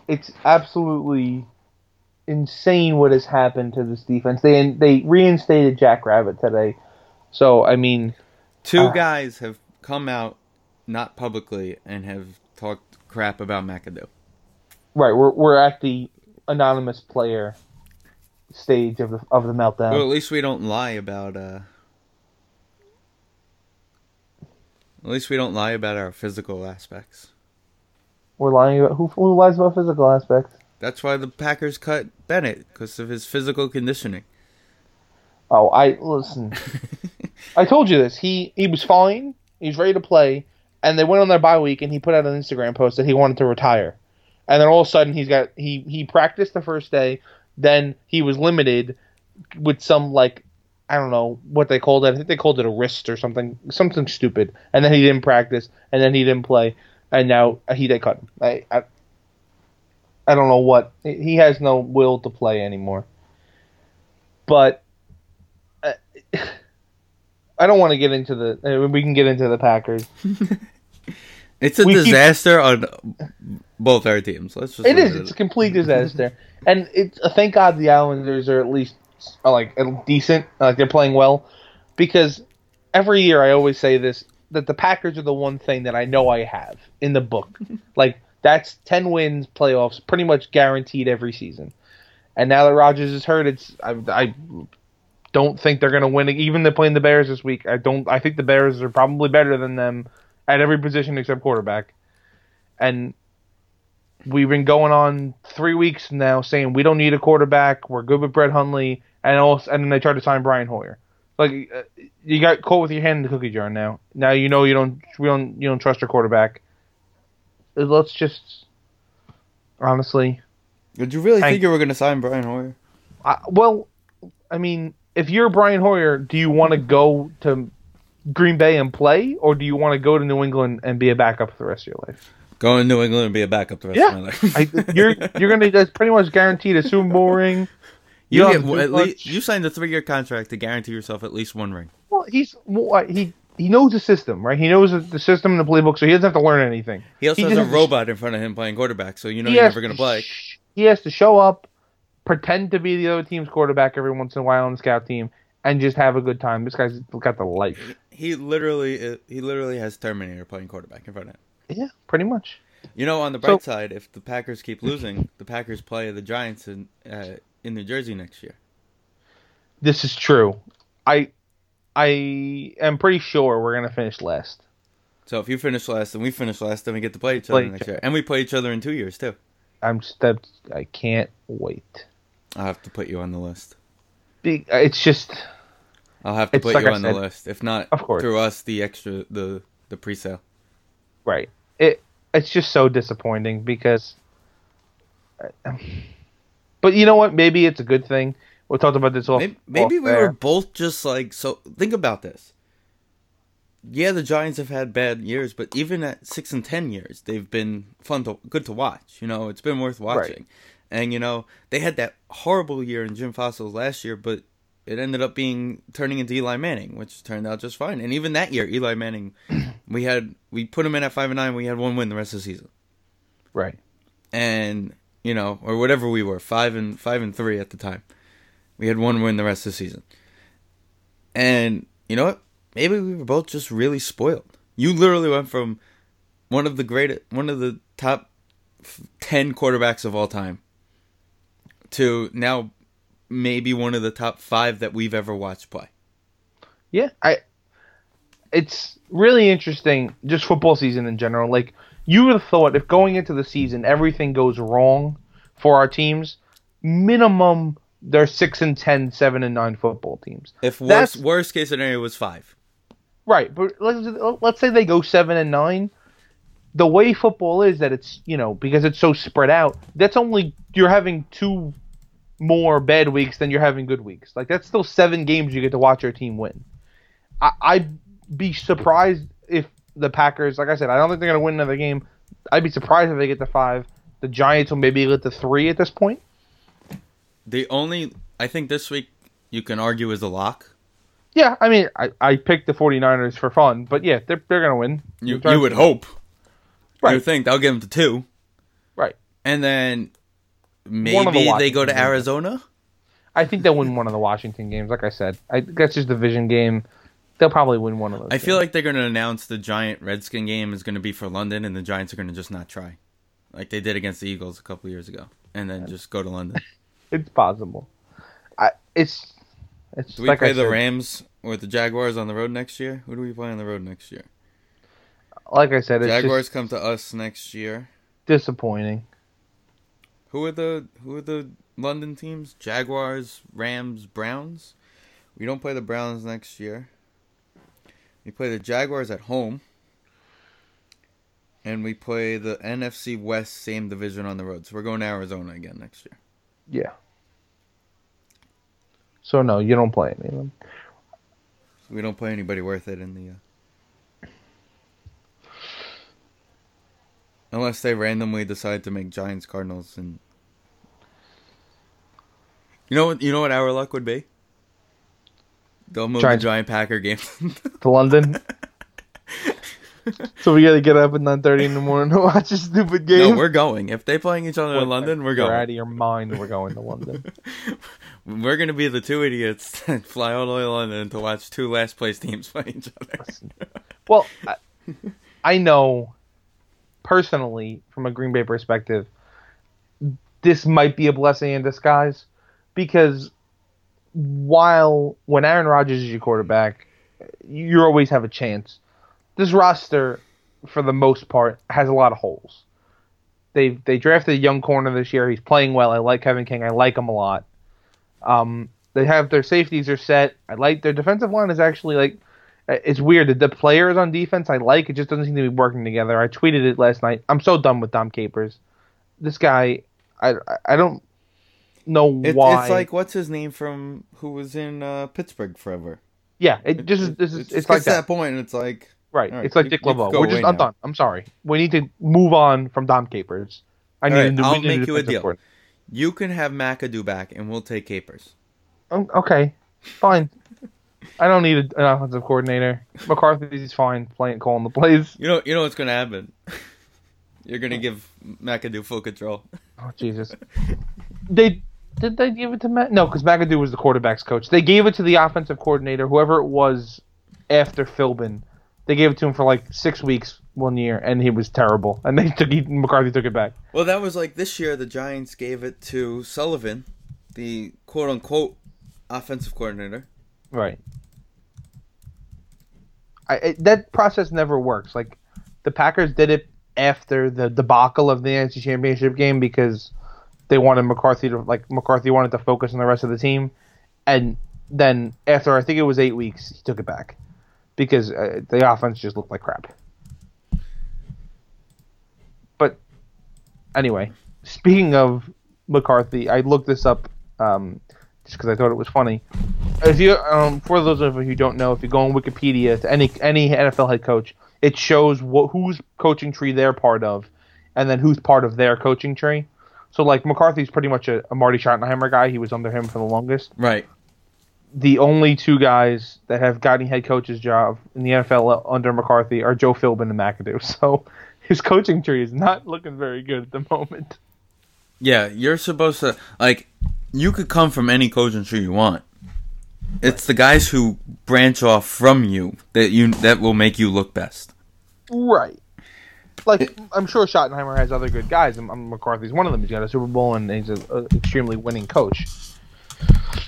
it's absolutely insane what has happened to this defense. They they reinstated Jack Rabbit today, so I mean, Two Ah. guys have come out, not publicly, and have talked crap about McAdoo. right? We're we're at the anonymous player stage of the of the meltdown. Well, at least we don't lie about. uh At least we don't lie about our physical aspects. We're lying about who, who lies about physical aspects. That's why the Packers cut Bennett because of his physical conditioning. Oh, I listen. I told you this. He he was fine. He was ready to play, and they went on their bye week, and he put out an Instagram post that he wanted to retire. And then all of a sudden, he's got he he practiced the first day. Then he was limited with some like I don't know what they called it. I think they called it a wrist or something, something stupid. And then he didn't practice, and then he didn't play, and now he they cut him. I I, I don't know what he has no will to play anymore. But uh, I don't want to get into the. Uh, we can get into the Packers. It's a We keep- disaster on both our teams. Let's just. It. It's a complete disaster, and it's uh, thank God the Islanders are at least are like decent, like they're playing well, because every year I always say this that the Packers are the one thing that I know I have in the book, like that's ten wins, playoffs, pretty much guaranteed every season, and now that Rodgers is hurt, it's I, I don't think they're gonna win. Even they're playing the Bears this week. I don't. I think the Bears are probably better than them at every position except quarterback, and we've been going on three weeks now saying we don't need a quarterback. We're good with Brett Hundley, and also, and then they tried to sign Brian Hoyer. Like uh, you got caught with your hand in the cookie jar now. Now you know you don't we don't you don't trust your quarterback. Uh, Let's just honestly, Did you really Thank- think you were going to sign Brian Hoyer? I, well, I mean, if you're Brian Hoyer, do you want to go to Green Bay and play, or do you want to go to New England and be a backup for the rest of your life? Go to New England and be a backup the rest Yeah, of my life. I, you're you're gonna that's pretty much guaranteed a Super Bowl ring. you don't get at least you signed a three-year contract to guarantee yourself at least one ring. Well, he's well, he he knows the system, right? He knows the system and the playbook, so he doesn't have to learn anything. He also He has a robot in front of him playing quarterback, so you know He you're never going to to play. sh- He has to show up, pretend to be the other team's quarterback every once in a while on the scout team, and just have a good time. This guy's got the life. He literally, he literally has Terminator playing quarterback in front of him. Yeah, pretty much. You know, on the So- bright side, if the Packers keep losing, the Packers play the Giants in uh, in New Jersey next year. This is true. I I am pretty sure we're gonna finish last. So if you finish last and we finish last, then we get to play each other each next other. year, and we play each other in two years too. I'm stepped. I can't wait. I'll have to put you on the list. Be- uh, It's just I'll have to put like you I on the list. If not, Of course. through us, the extra, the the pre-sale. right. It it's just so disappointing because. Uh, but you know what? Maybe it's a good thing. We talked about this off. Maybe, maybe we were both just like so. Think about this. Yeah, the Giants have had bad years, but even at six and ten years, they've been fun to good to watch. You know, it's been worth watching. And you know, they had that horrible year in Jim Fassel's last year, but it ended up being turning into Eli Manning, which turned out just fine. And even that year, Eli Manning, we had we put him in at five and nine. We had one win the rest of the season, Right. and you know, or whatever we were, five and five and three at the time. We had one win the rest of the season, and you know what? Maybe we were both just really spoiled. You literally went from one of the greatest, one of the top ten quarterbacks of all time, to now maybe one of the top five that we've ever watched play. Yeah, I. It's really interesting, just football season in general. Like you would have thought, if going into the season everything goes wrong for our teams, minimum they're six and 10, 7 and nine football teams. If worst That's- worst case scenario was five, Right, but let's let's say they go seven and nine. The way football is that it's you know because it's so spread out. That's only you're having two more bad weeks than you're having good weeks. Like that's still seven games you get to watch your team win. I, I'd be surprised if the Packers, like I said, I don't think they're gonna win another game. I'd be surprised if they get to five. The Giants will maybe get to three at this point. the only I think this week you can argue is a lock. Yeah, I mean, I, I picked the 49ers for fun, but yeah, they're they're gonna win. You you would hope. You Right. would think they'll give them to two, right. and then of the maybe they go to games. Arizona. I think they'll win one of the Washington games. Like I said, I that's just the division game. They'll probably win one of those. I feel like they're going to announce the Giant Redskin game is going to be for London, and the Giants are going to just not try, like they did against the Eagles a couple years ago, and then just go to London. it's possible. I it's it's Do we like play the Rams or the Jaguars on the road next year? Who do we play on the road next year? Like I said, it's Jaguars come to us next year. disappointing. Who are the who are the London teams? Jaguars, Rams, Browns. We don't play the Browns next year. We play the Jaguars at home. And we play the NFC West same division on the road. So we're going to Arizona again next year. Yeah. So no, you don't play any of them. We don't play anybody worth it in the uh... Unless they randomly decide to make Giants Cardinals and You know what you know what our luck would be? They'll move Giants- the Giant Packer game. To London. so we gotta get up at nine thirty in the morning to watch a stupid game. no, we're going. If they're playing each other in London, we're You're out of your mind. We're going to London. We're gonna be the two idiots that fly all the way to London to watch two last place teams play each other. Well, I, I know personally, from a Green Bay perspective, this might be a blessing in disguise because while when Aaron Rodgers is your quarterback, you always have a chance. This roster, for the most part, has a lot of holes. They they drafted a young corner this year. He's playing well. I like Kevin King. I like him a lot. Um, they have their safeties are set. I like their defensive line is actually like it's weird. The, the players on defense I like. It just doesn't seem to be working together. I tweeted it last night. I'm so done with Dom Capers. This guy, I I- don't know It, why. it's like what's his name from who was in uh, Pittsburgh forever. yeah, it just is. This is It it's like that. that point, it's like Right. Right, It's like you- Dick LeBeau. We're just I'm now. done. I'm sorry. We need to move on from Dom Capers. I All need right, to I'll make you a deal. you can have McAdoo back, and we'll take Capers. Um, okay, fine. I don't need an offensive coordinator. McCarthy's fine playing calling the plays. You know, you know what's gonna happen. You're gonna give McAdoo full control. Oh Jesus! They did they give it to Matt? No, because McAdoo was the quarterbacks coach. They gave it to the offensive coordinator, whoever it was after Philbin. They gave it to him for like six weeks one year, and he was terrible. And they took he, McCarthy took it back. Well, that was like this year. The Giants gave it to Sullivan, the quote unquote offensive coordinator. Right. I, it, that process never works. Like the Packers did it after the debacle of the NFC Championship game because they wanted McCarthy to like McCarthy wanted to focus on the rest of the team, and then after I think it was eight weeks, he took it back because uh, the offense just looked like crap. But anyway, speaking of McCarthy, I looked this up um, just because I thought it was funny. If you, um, for those of you who don't know, if you go on Wikipedia to any any NFL head coach, it shows what whose coaching tree they're part of, and then who's part of their coaching tree. So like McCarthy's pretty much a, a Marty Schottenheimer guy. He was under him for the longest. Right. the only two guys that have gotten head coach's job in the NFL under McCarthy are Joe Philbin and McAdoo. So his coaching tree is not looking very good at the moment. Yeah, you're supposed to like you could come from any coaching tree you want. It's the guys who branch off from you that you that will make you look best. Right. Like I'm sure Schottenheimer has other good guys, and and McCarthy's one of them. He's got a Super Bowl, and he's an extremely winning coach.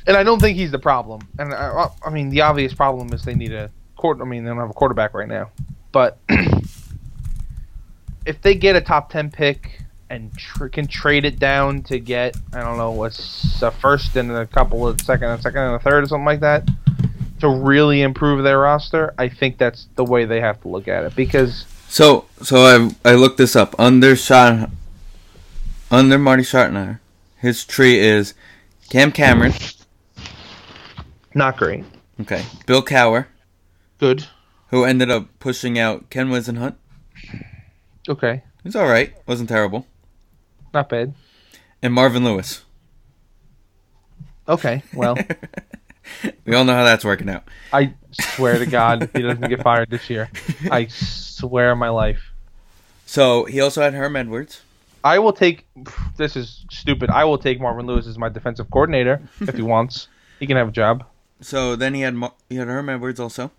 And I don't think he's the problem. And I, I mean, the obvious problem is they need a quarter. I mean, they don't have a quarterback right now. But if they get a top ten pick and tr- can trade it down to get, I don't know, what's a first and a couple of second, a second and a third, or something like that, to really improve their roster, I think that's the way they have to look at it because. So so I I looked this up under Schott under Marty Schottenheimer, his tree is Cam Cameron, Not great. okay, Bill Cowher, Good. who ended up pushing out Ken Whisenhunt. Okay. He's all right, wasn't terrible, Not bad. and Marvin Lewis. Okay. Well, We all know how that's working out. I swear to God, he doesn't get fired this year, I swear my life. So he also had Herm Edwards. I will take. This is stupid. I will take Marvin Lewis as my defensive coordinator if he wants. He can have a job. So then he had he had Herm Edwards also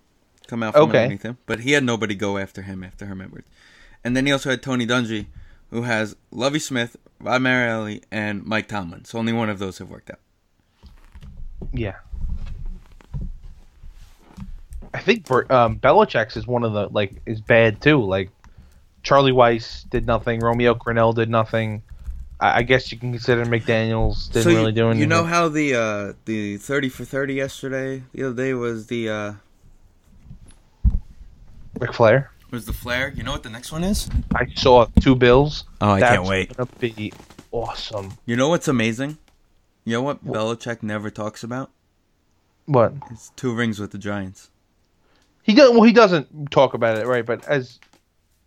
come out from Okay. underneath him, but he had nobody go after him after Herm Edwards. And then he also had Tony Dungy, who has Lovie Smith, Rod Marinelli, and Mike Tomlin. So only one of those have worked out. Yeah. I think Ber- um, Belichick's is one of the like is bad too. Like Charlie Weis did nothing. Romeo Crennel did nothing. I, I guess you can consider McDaniels didn't so you, really do anything. you know how the uh, the thirty for thirty yesterday the other day was the uh, Ric Flair. Was the flare. You know what the next one is? I saw two bills. Oh, I That's can't wait. Gonna be awesome. You know what's amazing? You know what Belichick never talks about? What It's two rings with the Giants. he does? Well, he doesn't talk about it, right? But as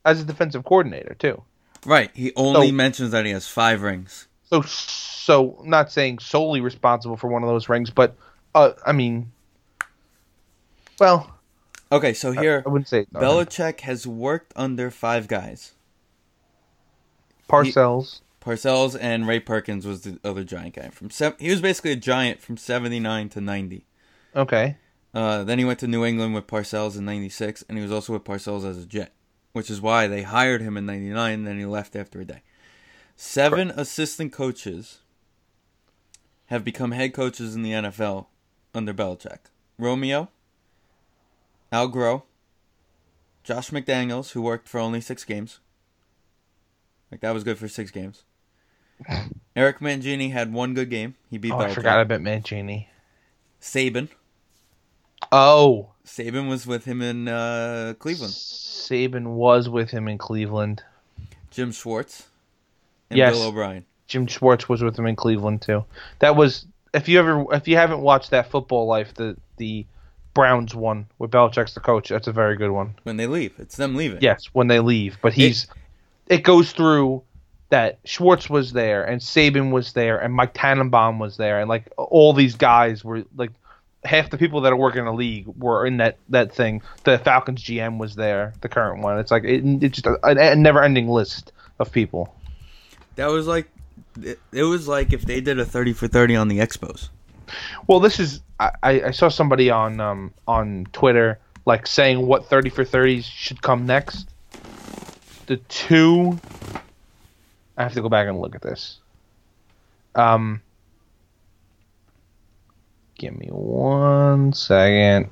as a defensive coordinator too. Right. He only So- mentions that he has five rings. So so not saying solely responsible for one of those rings, but uh, I mean, well, Okay, so here I wouldn't say no, Belichick has worked under five guys. Parcells. Parcells and Ray Perkins was the other giant guy. From se- he was basically a giant from seventy nine to ninety. Okay. Uh, then he went to New England with Parcells in ninety six, and he was also with Parcells as a Jet, which is why they hired him in ninety nine. And then he left after a day. Seven assistant coaches have become head coaches in the NFL under Belichick. Romeo, Al Groh, Josh McDaniels, who worked for only six games. Like that was good for six games. Eric Mangini had one good game. He beat Oh, Belichick. I forgot about Mangini. Saban. Oh, Saban was with him in uh, Cleveland. Saban was with him in Cleveland. Jim Schwartz and Yes. Bill O'Brien. Jim Schwartz was with him in Cleveland too. That was if you ever if you haven't watched that football life, the the Browns one with Belichick's the coach. That's a very good one. When they leave, it's them leaving. Yes, when they leave, but he's it goes through that Schwartz was there and Saban was there and Mike Tannenbaum was there and like all these guys were like half the people that are working in the league were in that that thing. The Falcons GM was there, the current one. It's like it, it's just a, a never-ending list of people. That was like, it, it was like if they did a thirty for thirty on the Expos. Well, this is I, I saw somebody on um on Twitter like saying what thirty for thirties should come next. The two. I have to go back and look at this. Um. Give me one second.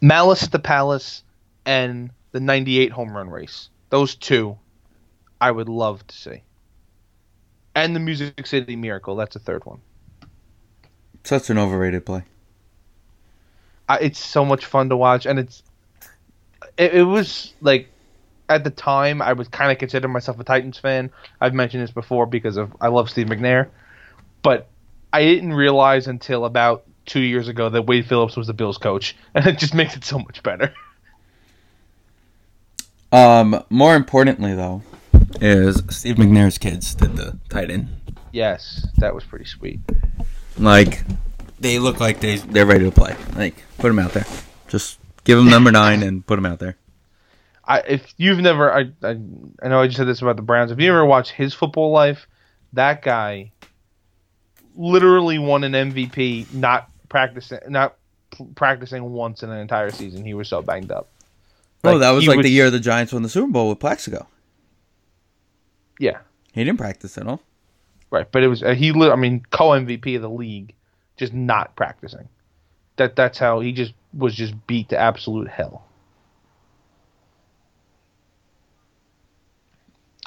Malice at the Palace and the 98 home run race. Those two I would love to see. And the Music City Miracle, that's a third one. Such an overrated play. I, it's so much fun to watch and it's it, it was like at the time I was kind of considering myself a Titans fan. I've mentioned this before because of I love Steve McNair, but I didn't realize until about 2 years ago that Wade Phillips was the Bills coach and it just makes it so much better. Um, more importantly though, is Steve McNair's kids did the tight end. Yes, that was pretty sweet. Like they look like they they're ready to play. Like put them out there. Just give them number nine and put them out there. I if you've never I, I I know I just said this about the Browns. If you ever watched his football life, that guy literally won an MVP not practicing not practicing once in an entire season. He was so banged up. oh, that was like would- the year the Giants won the Super Bowl with Plaxico. Yeah, He didn't practice at all. right. But it was uh, he. Li- I mean, co MVP of the league, just not practicing. That that's how he just was just beat to absolute hell.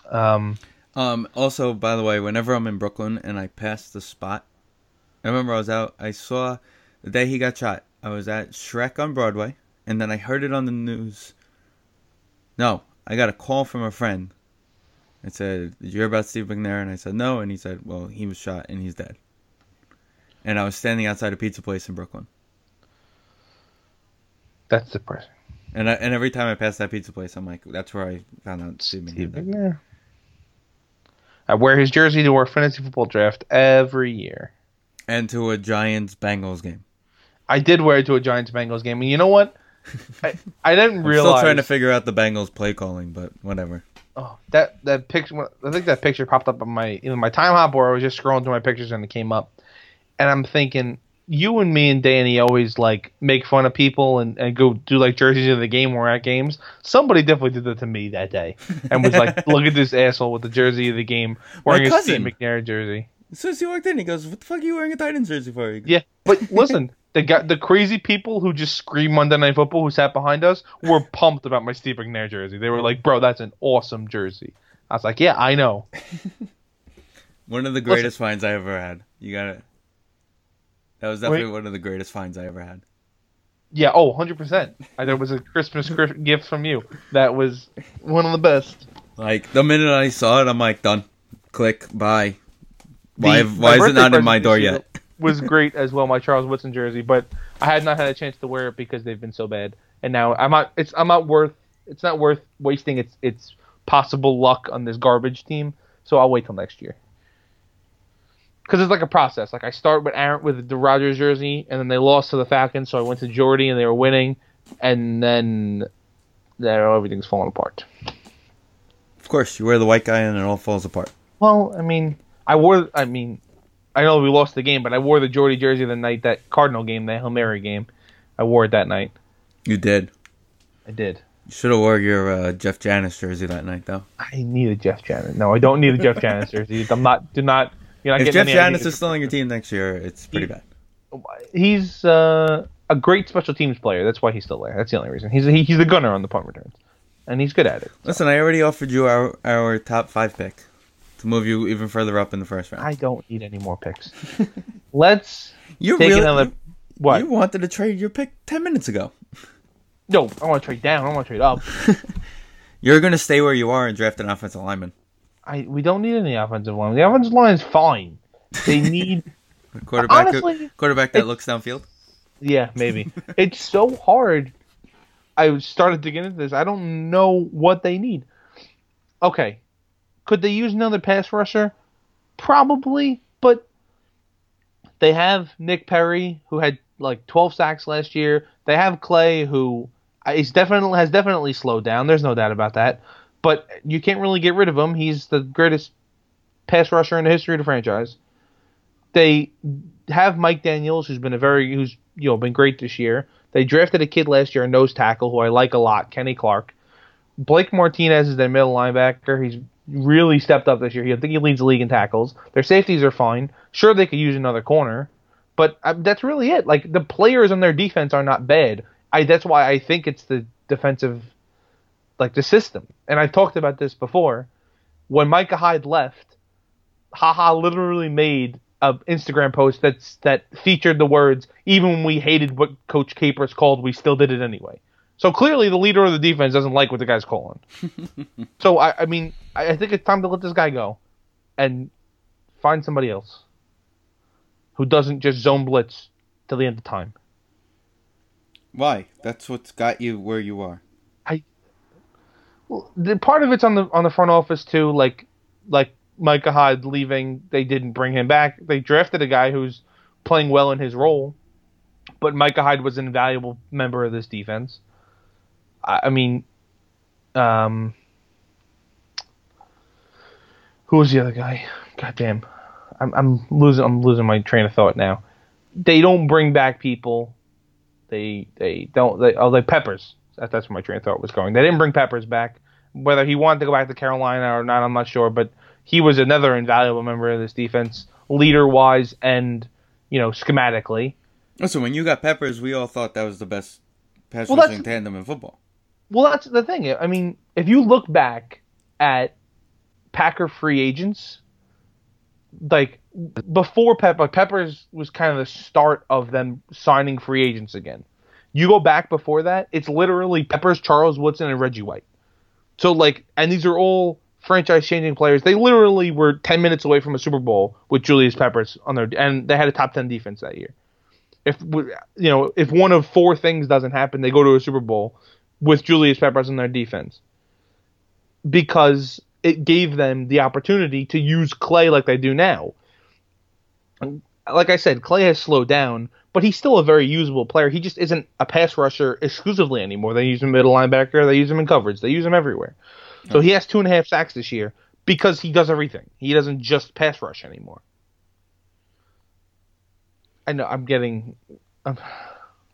Um. Um, also, by the way, whenever I'm in Brooklyn and I pass the spot, I remember I was out. I saw the day he got shot. I was at Shrek on Broadway, and then I heard it on the news. No, I got a call from a friend. It said, "Did you hear about Steve McNair?" And I said, "No." And he said, "Well, he was shot and he's dead." And I was standing outside a pizza place in Brooklyn, That's depressing. and I, and every time I pass that pizza place, I'm like, "That's where I found out Steve McNair." Steve. McNair. I wear his jersey to our fantasy football draft every year. And to a Giants Bengals game. I did wear it to a Giants Bengals game, and you know what? I, I didn't I'm realize still trying to figure out the Bengals play calling, but whatever. Oh, that that picture. I think that picture popped up on my either my time hop or I was just scrolling through my pictures and it came up, and I'm thinking you and me and Danny always like make fun of people and, and go do like jerseys of the game we're at games. Somebody definitely did that to me that day and was like, "Look at this asshole with the jersey of the game wearing a cousin. Steve McNair jersey." As soon as he walked in, he goes, "What the fuck are you wearing a Titans jersey for?" He goes, Yeah, but listen, the guy, the crazy people who just scream Monday Night Football who sat behind us were pumped about my Steve McNair jersey. They were like, "Bro, that's an awesome jersey." I was like, "Yeah, I know." One of the greatest finds I ever had. You got it. That was definitely one of the greatest finds I ever had. Yeah, oh, 100%. I, there was a Christmas gift from you. That was one of the best. Like the minute I saw it, I'm like, done. Click. Bye. Why? The- why is it not in my door yet? Was great as well, my Charles Woodson jersey, but I had not had a chance to wear it because they've been so bad. And now I'm not. It's I'm not worth. It's not worth wasting its its possible luck on this garbage team. So I'll wait till next year. Because it's like a process. Like I start with Aaron with the Rodgers jersey, and then they lost to the Falcons, so I went to Jordy, and they were winning, and then there everything's falling apart. Of course, you wear the white guy and it all falls apart. Well, I mean, I wore. I mean, I know we lost the game, but I wore the Jordy jersey the night that Cardinal game, that Hail Mary game. I wore it that night. You did. I did. You should have wore your uh, Jeff Janis jersey that night, though. I need a Jeff Janis. No, I don't need a Jeff Janis jersey. I'm not. Do not. You're not If Jeff any Janis is still on your team next year, it's pretty bad. He's uh, a great special teams player. That's why he's still there. That's the only reason. He's he, he's the gunner on the punt returns, and he's good at it. Listen, I already offered you our our top five pick to move you even further up in the first round. I don't need any more picks. Let's you take really another. What? you wanted to trade your pick ten minutes ago. No, I want to trade down. I want to trade up. You're gonna stay where you are and draft an offensive lineman. I we don't need any offensive line. The offensive line is fine. They need. A quarterback, Honestly, quarterback that looks downfield. Yeah, maybe. it's so hard. I started to get into this. I don't know what they need. Okay. Could they use another pass rusher? Probably, but they have Nick Perry, who had like 12 sacks last year. They have Clay, who uh, is definitely has definitely slowed down. There's no doubt about that. But you can't really get rid of him. He's the greatest pass rusher in the history of the franchise. They have Mike Daniels, who's been a very who's you know been great this year. They drafted a kid last year, a nose tackle, who I like a lot, Kenny Clark. Blake Martinez is their middle linebacker. He's really stepped up this year. I think he leads the league in tackles. Their safeties are fine. Sure, they could use another corner, but uh, that's really it. Like the players on their defense are not bad. I that's why I think it's the defensive, like the system. And I've talked about this before. When Micah Hyde left, Ha Ha literally made a Instagram post that's that featured the words even when we hated what coach capers called we still did it anyway so clearly the leader of the defense doesn't like what the guy's calling so I, I mean I, I think it's time to let this guy go and find somebody else who doesn't just zone blitz till the end of time Why? That's what's got you where you are. I. well, the part of it's on the on the front office too like like Micah Hyde leaving, they didn't bring him back. They drafted a guy who's playing well in his role, but Micah Hyde was an invaluable member of this defense. I, I mean, um, who was the other guy? God damn, I'm, I'm losing. I'm losing my train of thought now. They don't bring back people. They they don't. They, oh, they Peppers. That, that's where my train of thought was going. They didn't bring Peppers back. Whether he wanted to go back to Carolina or not, I'm not sure. But he was another invaluable member of this defense, leader wise and you know schematically. So when you got Peppers, we all thought that was the best pass Well, rushing tandem in football. Well, that's the thing. I mean, if you look back at Packer free agents, like before Pepper, Peppers was kind of the start of them signing free agents again. You go back before that, it's literally Peppers, Charles Woodson, and Reggie White. So like, and these are all franchise-changing players. They literally were ten minutes away from a Super Bowl with Julius Peppers on their, and they had a top ten defense that year. If you know, if one of four things doesn't happen, they go to a Super Bowl with Julius Peppers in their defense because it gave them the opportunity to use Clay like they do now. Like I said, Clay has slowed down, but he's still a very usable player. He just isn't a pass rusher exclusively anymore. They use him middle linebacker, they use him in coverage, they use him everywhere. So he has two and a half sacks this year because he does everything. He doesn't just pass rush anymore. I know I'm getting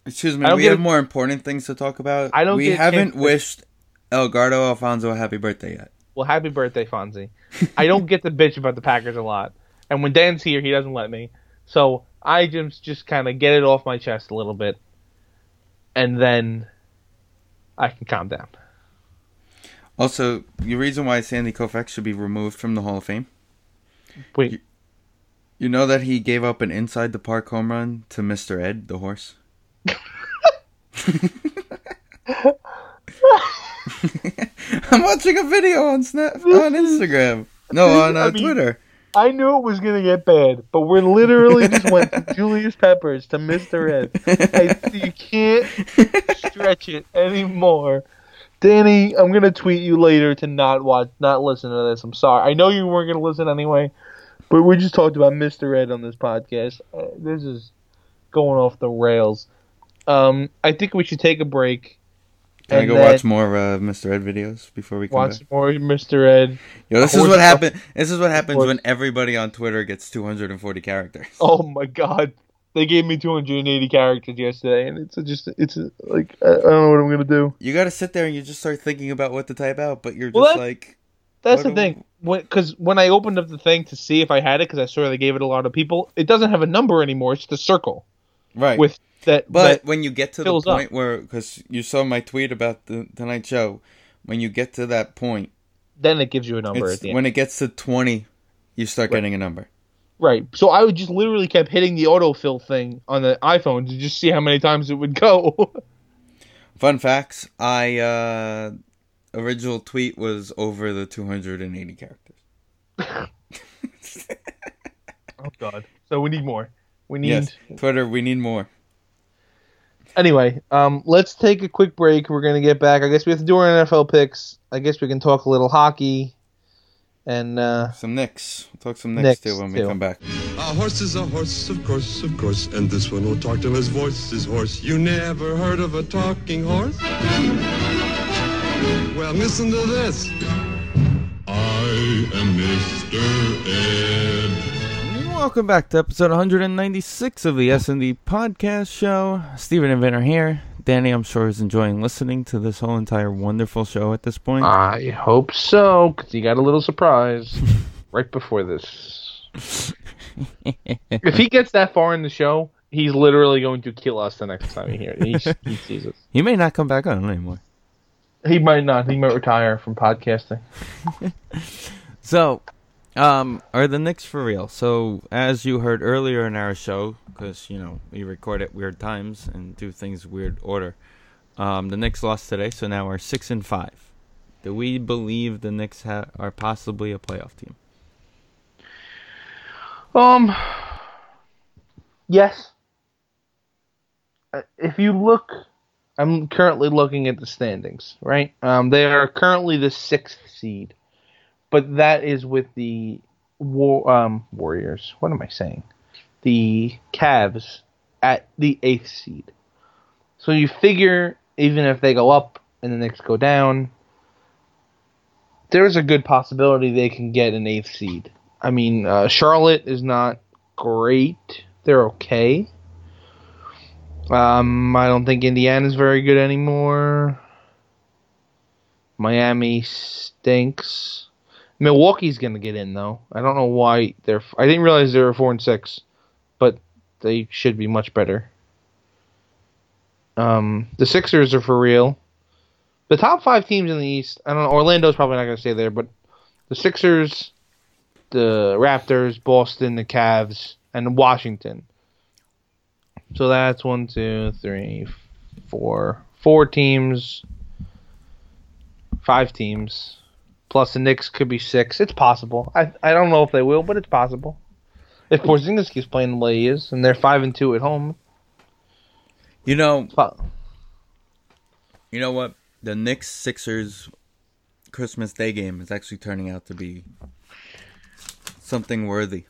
Excuse me, we have a- more important things to talk about. I don't We haven't to- wished Edgardo Alfonzo a happy birthday yet. Well, happy birthday, Fonzie. I don't get to bitch about the Packers a lot, and when Dan's here, he doesn't let me. So I just just kind of get it off my chest a little bit, and then I can calm down. Also, the reason why Sandy Koufax should be removed from the Hall of Fame. Wait, You know that he gave up an inside the park home run to Mr. Ed, the horse? I'm watching a video on Snap on Instagram. No, on uh, I mean- Twitter. I knew it was gonna get bad, but we're literally just went from Julius Peppers to Mister Ed. I, you can't stretch it anymore. Danny, I'm gonna tweet you later to not watch, not listen to this. I'm sorry. I know you weren't gonna listen anyway, but we just talked about Mister Ed on this podcast. Uh, this is going off the rails. Um, I think we should take a break. Can I go watch more uh, Mr. Ed videos before we come Watch back? more Mister Ed. Yo, this is what happen. This is what happens when everybody on Twitter gets 240 characters. Oh my god. They gave me 280 characters yesterday, and it's a just it's a, like I, I don't know what I'm gonna do. You got to sit there and you just start thinking about what to type out, but you're just Well, that- like, That's the thing. Because when, I opened up the thing to see if I had it, because I saw they gave it a lot of people, it doesn't have a number anymore. It's the circle right. with that. But that- when you get to the fills up. point where, because you saw my tweet about the Tonight Show, when you get to that point, then it gives you a number at the end. when it gets to 20, you start Right. getting a number. right. So I would just literally kept hitting the autofill thing on the iPhone to just see how many times it would go. Fun facts: I uh, original tweet was over the 280 characters. oh God. So we need more. We need. Yes, Twitter, we need more. Anyway, um, let's take a quick break. We're gonna get back. I guess we have to do our NFL picks. I guess we can talk a little hockey, and uh, Some Knicks. We'll talk some Knicks, Knicks too when we too. come back. A horse is a horse, of course, of course, and this one will talk till his voice is hoarse. You never heard of a talking horse? Well, listen to this. I am Mr. Ed. Welcome back to episode 196 of the S&D Podcast Show. Steven Inventor here. Danny, I'm sure, is enjoying listening to this whole entire wonderful show at this point. I hope so, because he got a little surprise right before this. if he gets that far in the show, he's literally going to kill us the next time he hears he, he sees us. he may not come back on anymore. He might not. He might retire from podcasting. So, um, are the Knicks for real? So, as you heard earlier in our show, because you know we record at weird times and do things weird order, um, the Knicks lost today, so now we're six and five. Do we believe the Knicks ha- are possibly a playoff team? Um. Yes. Uh, If you look, I'm currently looking at the standings. Right. Um. They are currently the sixth seed, but that is with the war, um, Warriors. What am I saying? The Cavs at the eighth seed. So you figure even if they go up and the Knicks go down, there's a good possibility they can get an eighth seed. I mean, uh, Charlotte is not great. They're okay. Um, I don't think Indiana's very good anymore. Miami stinks. Milwaukee's gonna get in though. I don't know why they're. I didn't realize they were four and six, but they should be much better. Um, the Sixers are for real. The top five teams in the East. I don't know. Orlando's probably not gonna stay there, but the Sixers, the Raptors, Boston, the Cavs, and Washington. So that's one, two, three, four, four teams, five teams, plus the Knicks could be six. It's possible. I I don't know if they will, but it's possible. If Porzingis keeps playing the way he is, and they're five and two at home, You know, you know what? The Knicks Sixers Christmas Day game is actually turning out to be something worthy.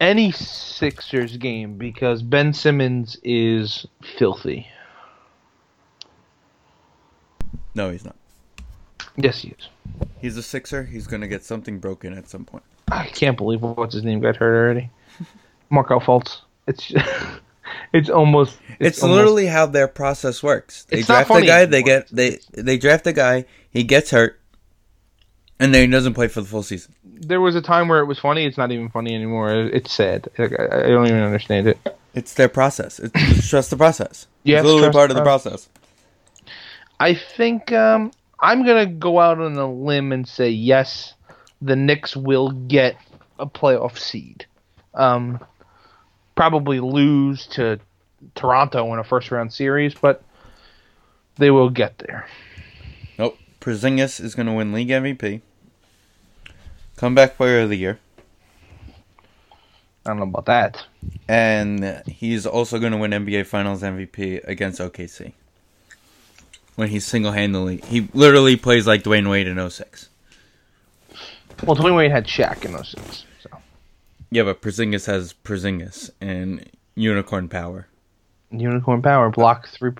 any Sixers game because Ben Simmons is filthy. No, he's not. Yes, he is. He's a Sixer. He's gonna get something broken at some point. I can't believe what's his name got hurt already. Markelle Fultz. It's it's almost It's, almost- literally how their process works. They It's draft a guy, they get they they draft a guy, he gets hurt, and then he doesn't play for the full season. there was a time where it was funny. It's not even funny anymore. It's sad. I, I don't even understand it. It's their process. It's, it's trust the process. You it's literally part of the the process. I think um, I'm gonna go out on a limb and say yes, the Knicks will get a playoff seed. Um, probably lose to Toronto in a first round series, but they will get there. Nope. Porzingis is going to win league MVP. Comeback player of the year. I don't know about that. And he's also going to win NBA Finals MVP against OKC. When he's single handedly. He literally plays like Dwyane Wade in 06. Well, Dwyane Wade had Shaq in those six. So Yeah, but Porzingis has Porzingis and unicorn power. unicorn power block three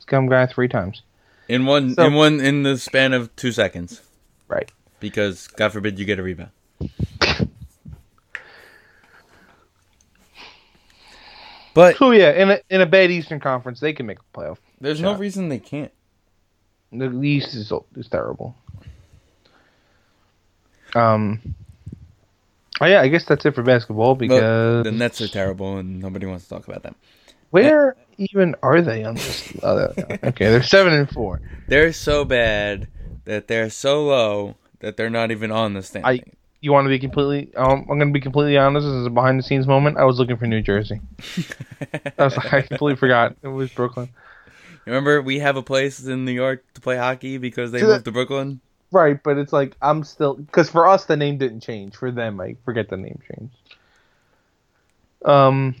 scum guy three times. In one So- in one in the span of 2 seconds Right. because god forbid you get a rebound. But So yeah, in a in a bad Eastern Conference, they can make a playoff. there's no reason they can't. The East is is terrible. Um. Oh yeah, I guess that's it for basketball because the Nets are terrible and nobody wants to talk about them. where even are they on this? Oh, okay, they're seven and four. They're so bad that they're so low that they're not even on the I, You want to be completely? Um, I'm going to be completely honest. This is a behind the scenes moment. I was looking for New Jersey. I was like, I completely forgot it was Brooklyn. Remember, we have a place in New York to play hockey because they moved to Brooklyn. Right, but it's like I'm still because for us the name didn't change. For them, I forget the name changed. Um,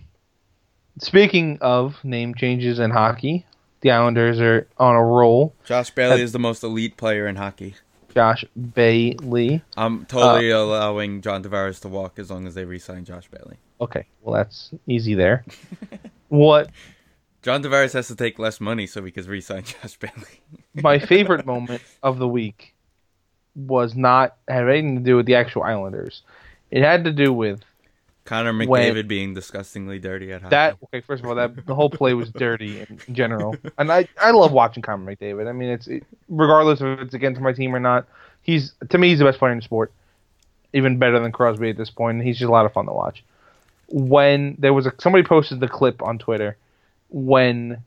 speaking of name changes in hockey, the Islanders are on a roll. Josh Bailey is the most elite player in hockey. Josh Bailey. I'm totally Uh, allowing John Tavares to walk as long as they re-sign Josh Bailey. Okay, well that's easy there. what John Tavares has to take less money so we can re-sign Josh Bailey. my favorite moment of the week was not had anything to do with the actual Islanders. It had to do with Connor McDavid When- being disgustingly dirty at hockey. that. Okay, first of all, that the whole play was dirty in, in general, and I I love watching Connor McDavid. I mean, it's it, regardless if it's against my team or not. He's to me he's the best player in the sport, even better than Crosby at this point. He's just a lot of fun to watch. When there was a somebody posted the clip on Twitter when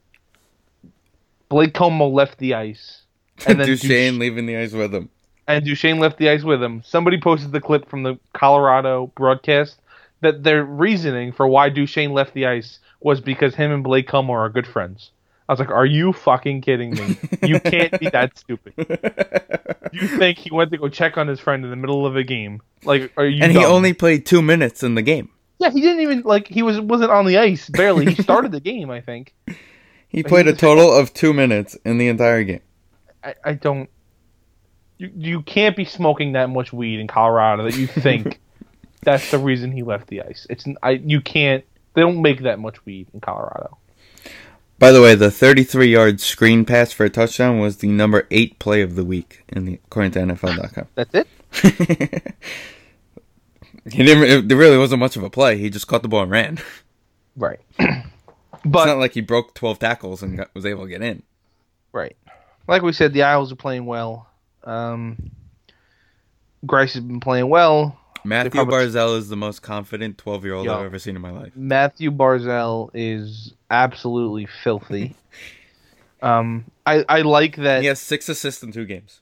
Blake Comeau left the ice. And then Duchene Duch- leaving the ice with him. and Duchene left the ice with him. Somebody posted the clip from the Colorado broadcast that their reasoning for why Duchene left the ice was because him and Blake Comeau are good friends. I was like, "Are you fucking kidding me? You can't be that stupid. You think he went to go check on his friend in the middle of a game? Like, are you?" And he only played two minutes in the game. Yeah, he didn't even like he was wasn't on the ice barely. He started the game, I think. He played a was- total of two minutes in the entire game. I, I don't. You you can't be smoking that much weed in Colorado that you think That's the reason he left the ice. It's I you can't. They don't make that much weed in Colorado. By the way, the 33-yard screen pass for a touchdown was the number eight play of the week in the according to NFL.com. That's it. he didn't. It, there really wasn't much of a play. He just caught the ball and ran. Right. but it's not like he broke 12 tackles and got, was able to get in. right, like we said, the Isles are playing well. Um, Greiss has been playing well. Matthew probably- Barzell is the most confident 12-year-old I've ever seen in my life. Mathew Barzal is absolutely filthy. um, I I like that. He has six assists in two games.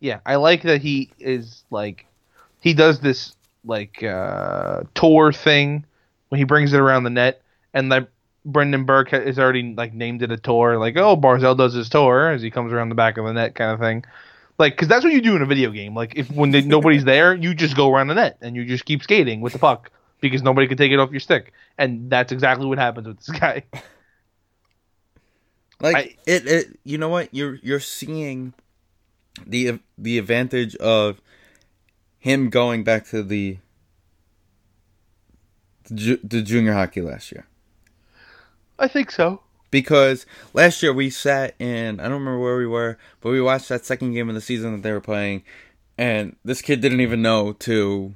yeah, I like that he is like he does this like uh tour thing when he brings it around the net and that Brendan Burke ha- has already like named it a tour like oh Barzal does his tour as he comes around the back of the net kind of thing. Like, because that's what you do in a video game. Like, if when they, nobody's there, you just go around the net and you just keep skating with the puck because nobody can take it off your stick, and that's exactly what happens with this guy. Like I- it, it, you know what? You're you're seeing the the advantage of him going back to the the, ju- the junior hockey last year. I think so. Because last year we sat in I don't remember where we were, but we watched that second game of the season that they were playing, and this kid didn't even know to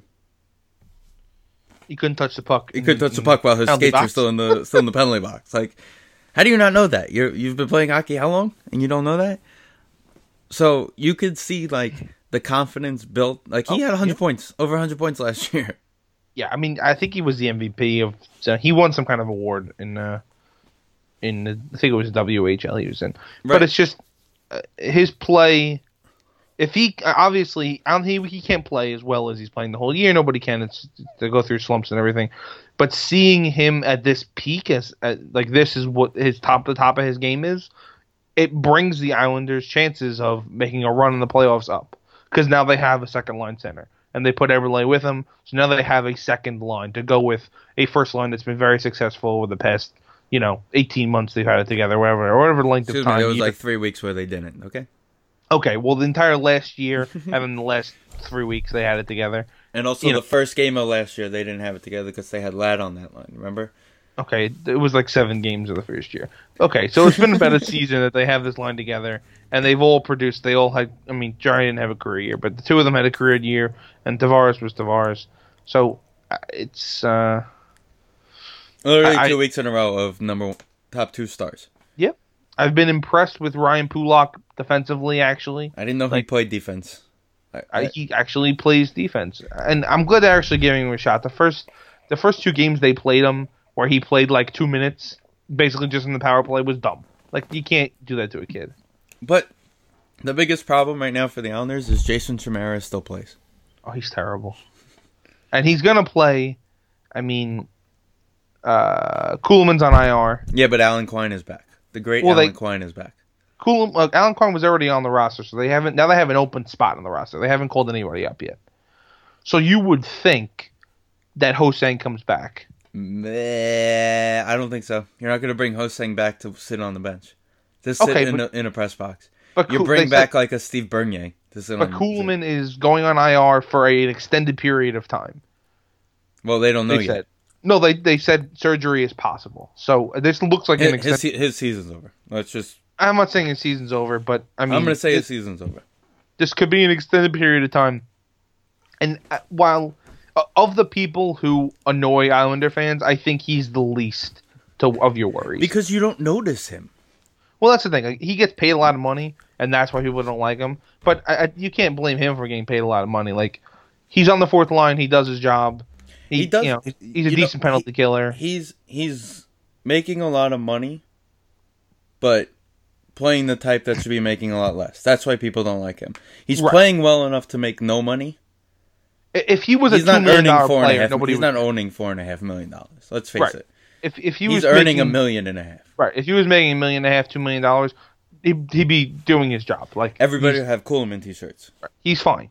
He couldn't touch the puck. he couldn't touch the puck while his skates were still in the still in the penalty box. Like, how do you not know that? You you've been playing hockey how long and you don't know that? So you could see like the confidence built. Like he Oh, had 100 yeah. points, over 100 points last year. Yeah, I mean, I think he was the MVP of. So he won some kind of award in. Uh, in the, I think it was WHL he was in, Right. but it's just uh, his play. If he obviously, I don't think he can't play as well as he's playing the whole year. Nobody can. It's they go through slumps and everything. But seeing him at this peak, as at, like this is what his top the top of his game is, it brings the Islanders' chances of making a run in the playoffs up because now they have a second line center and they put Eberle with him. So now they have a second line to go with a first line that's been very successful over the past, you know, 18 months they've had it together, whatever, or whatever length Excuse of me, time. there was like three weeks where they didn't. Okay, okay, well, the entire last year and then the last three weeks they had it together. and also You the know- first game of last year they didn't have it together because they had Ladd on that line. Remember? Okay, it was like seven games of the first year. Okay, so it's been about a season that they have this line together, and they've all produced. They all had. I mean, Jarry didn't have a career year, but the two of them had a career year, and Tavares was Tavares. So uh, it's uh, Literally I- two weeks in a row of number one, top two stars. yep. I've been impressed with Ryan Pulock defensively. Actually, I didn't know he played defense. I, I, I, he actually plays defense, and I'm glad they're actually giving him a shot. The first, the first two games they played him, where he played like two minutes, basically just in the power play, was dumb. Like you can't do that to a kid. but the biggest problem right now for the Islanders is Jason Chimera still plays. Oh, he's terrible. And he's gonna play. I mean, uh, Kulemin's on IR. Yeah, but Alan Quine is back. The great Well, they- Alan Quine is back. Cool. Uh, Alan Quine was already on the roster, so they haven't. Now they have an open spot on the roster. They haven't called anybody up yet. So you would think that Ho-Sang comes back. Meh, I don't think so. You're not going to bring Ho-Sang back to sit on the bench. Just sit Okay, in, but- a, in a press box. But You Cool- bring they said- back like a Steve Bernier to sit But Kulemin is going on IR for a, an extended period of time. Well, they don't know They yet. said. No, they they said surgery is possible. So this looks like an His, his, extended. se- his season's over. Let's just. I'm not saying his season's over, but I mean, I'm going to say this- his season's over. this could be an extended period of time. And uh, while uh, of the people who annoy Islander fans, I think he's the least to of your worries. Because you don't notice him. well, that's the thing. Like, he gets paid a lot of money, and that's why people don't like him. But I, I, you can't blame him for getting paid a lot of money. Like he's on the fourth line, he does his job. He does- You know, he's, a you know, decent penalty he- killer. He's he's making a lot of money, but playing the type that should be making a lot less. That's why people don't like him. He's Right. playing well enough to make no money. If he was He's a not million earning four and a player, half. nobody He's would. not owning four and a half million dollars. Let's face Right. it. if if he He's was earning a million and a half. right, if he was making a million and a half, two million dollars, he'd, he'd be doing his job. Like Everybody will have Kulemin t-shirts. he's fine.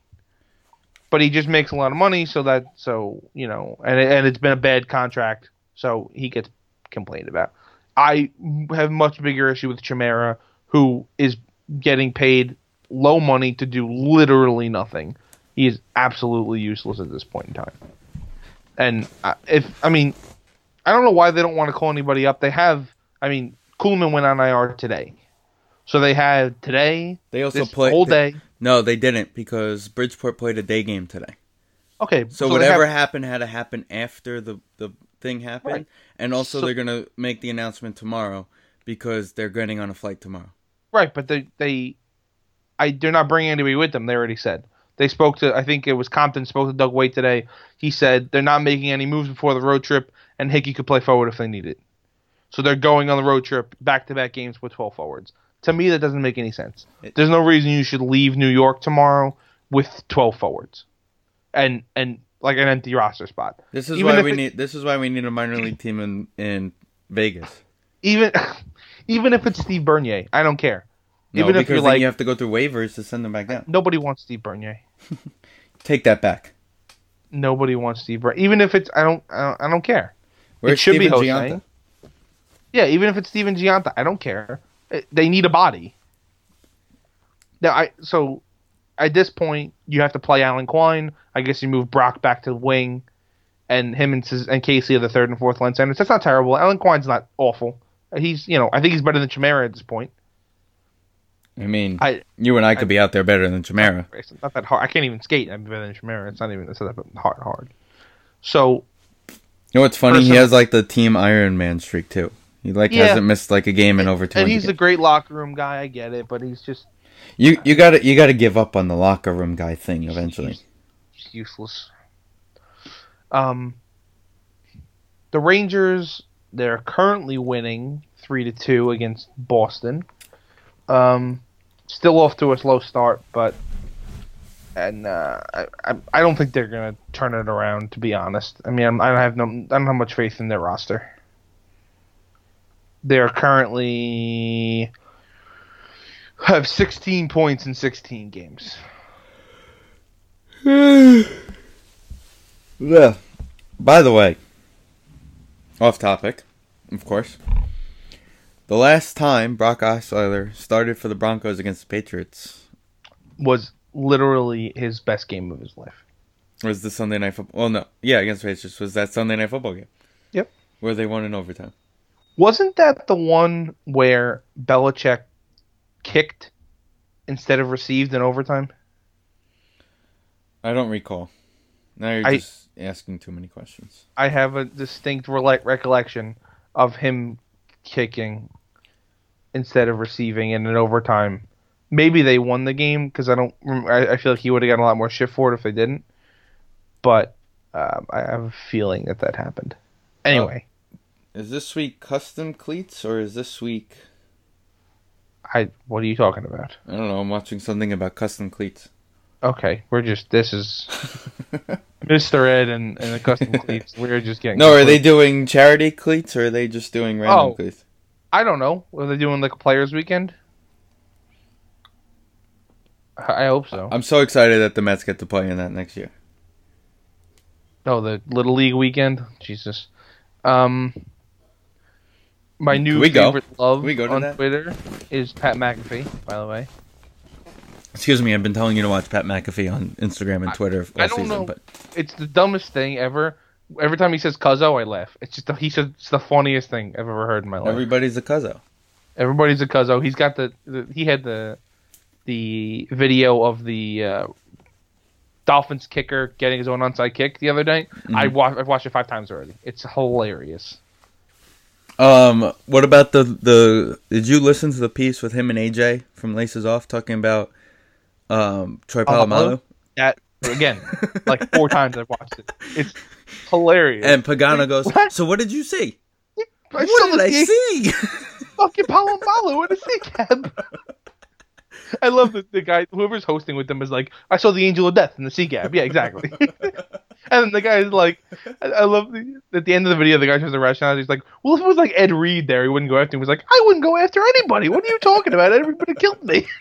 But he just makes a lot of money, so that so you know, and and it's been a bad contract, so he gets complained about. I have much bigger issue with Chimera, who is getting paid low money to do literally nothing. He is absolutely useless at this point in time. And uh, if I mean, I don't know why they don't want to call anybody up. They have. I mean, Kulemin went on IR today, so they had today. They also this played whole day. No, they didn't because Bridgeport played a day game today. Okay, So, they whatever have- happened had to happen after the the thing happened, Right. and also So- they're gonna make the announcement tomorrow because they're getting on a flight tomorrow. Right, but they they, I they're not bringing anybody with them. They already said they spoke to. I think it was Compton spoke to Doug Weight today. He said they're not making any moves before the road trip, and Hickey could play forward if they need it. So they're going on the road trip, back to back games with twelve forwards. To me, that doesn't make any sense. There's no reason you should leave New York tomorrow with twelve forwards, and and like an empty roster spot. This is Even why we it- need. This is why we need a minor league team in in Vegas. Even even if it's Steve Bernier, I don't care. No, even if because you're then like you have to go through waivers to send them back down. nobody wants Steve Bernier. Take that back. Nobody wants Steve Bernier. Even if it's I don't I don't, I don't care. Where's should be Steven Jose. Gionta? Yeah, even if it's Stephen Gionta, I don't care. Uh, They need a body. Now, I so at this point you have to play Alan Quine. I guess you move Brock back to the wing, and him and and Casey are the third and fourth line centers. That's not terrible. Alan Quine's not awful. He's you know I think he's better than Chimera at this point. I mean, I you and I could be out there better than Chimera. it's not that hard. I can't even skate. I'm better than Chimera. It's not even it's not that hard. Hard. So You know what's funny? He has like the team Iron Man streak too. He like Yeah. hasn't missed like a game in over two and he's a great locker room guy. I get it, but he's just You you got to you got to give up on the locker room guy thing eventually. It's useless. Um, the Rangers they're currently winning three to two against Boston. Um, still off to a slow start, but and uh, I, I I don't think they're gonna turn it around. To be honest, I mean I'm, I don't have no I don't have much faith in their roster. They're currently have 16 points in 16 games. Yeah. By the way, off topic, of course. The last time Brock Osweiler started for the Broncos against the Patriots was literally his best game of his life. was the Sunday night football. Well, no, yeah, against the Patriots was that Sunday night football game Yep. where they won in overtime. Wasn't that the one where Belichick kicked instead of received in overtime? I don't recall. Now you're I- just asking too many questions. I have a distinct rele- recollection of him kicking instead of receiving in an overtime. Maybe they won the game because I don't. I, I feel like he would have gotten a lot more shit for it if they didn't. But um, I have a feeling that that happened. Anyway, Is this week custom cleats or is this week? I what are you talking about? I don't know. I'm watching something about custom cleats. Okay, we're just this is Mr. Ed and, and the custom cleats. We're just getting No, are they doing charity cleats or are they just doing random Oh. cleats? I don't know. Are they doing like a players weekend? I I hope so. I'm so excited that the Mets get to play in that next year. Oh, the little league weekend. Jesus. Um, my new we go? favorite love we go on that? Twitter is Pat McAfee. By the way, Excuse me, I've been telling you to watch Pat McAfee on Instagram and Twitter all I don't season, know. but it's the dumbest thing ever. Every time he says "cuzzo," I laugh. It's just the, he says it's the funniest thing I've ever heard in my life. everybody's a cuzzo. Everybody's a cuzzo. He's got the, the he had the the video of the uh, Dolphins kicker getting his own onside kick the other day. I wa- I've watched it five times already. It's hilarious. Um, what about the the? Did you listen to the piece with him and AJ from Laces Off talking about um Troy Polamalu That again, like four times I've watched it. It's hilarious. and Pagano goes? What? So what did you see? I What did I sea- see? Fucking Polamalu in a sea cab. I love that the guy, whoever's hosting with them, is like, I saw the Angel of Death in the sea cab. Yeah, exactly. and then the guy's like, I, I love the, at the end of the video, the guy shows the restaurant. He's like, well, if it was like Ed Reed there, he wouldn't go after him. He was like, I wouldn't go after anybody. What are you talking about? Everybody killed me.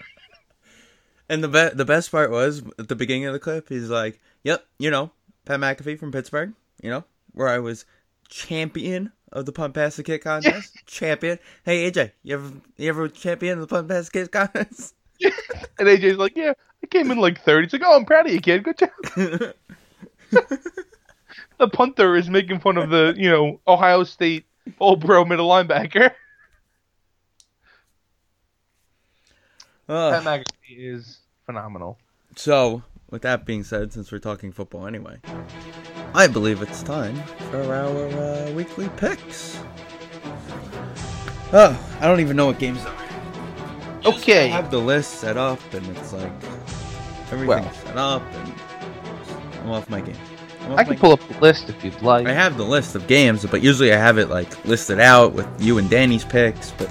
And the be- the best part was at the beginning of the clip, he's like, "Yep, you know, Pat McAfee from Pittsburgh, you know, where I was champion of the punt pass the kick contest, champion. Hey AJ, you ever you ever champion of the punt pass the kick contest? And AJ's like, yeah, I came in like third. He's like, oh, I'm proud of you, kid. Good job. the punter is making fun of the you know Ohio State old Pro middle linebacker. Pat Uh, McAfee is phenomenal. so, with that being said, since we're talking football anyway, I believe it's time for our uh, weekly picks. Oh, I don't even know what games are. I Okay, I have the list set up, and it's like everything's Well. set up, and I'm off my game. Off I can pull up the list if you'd like. I have the list of games, but usually I have it like listed out with you and Danny's picks. But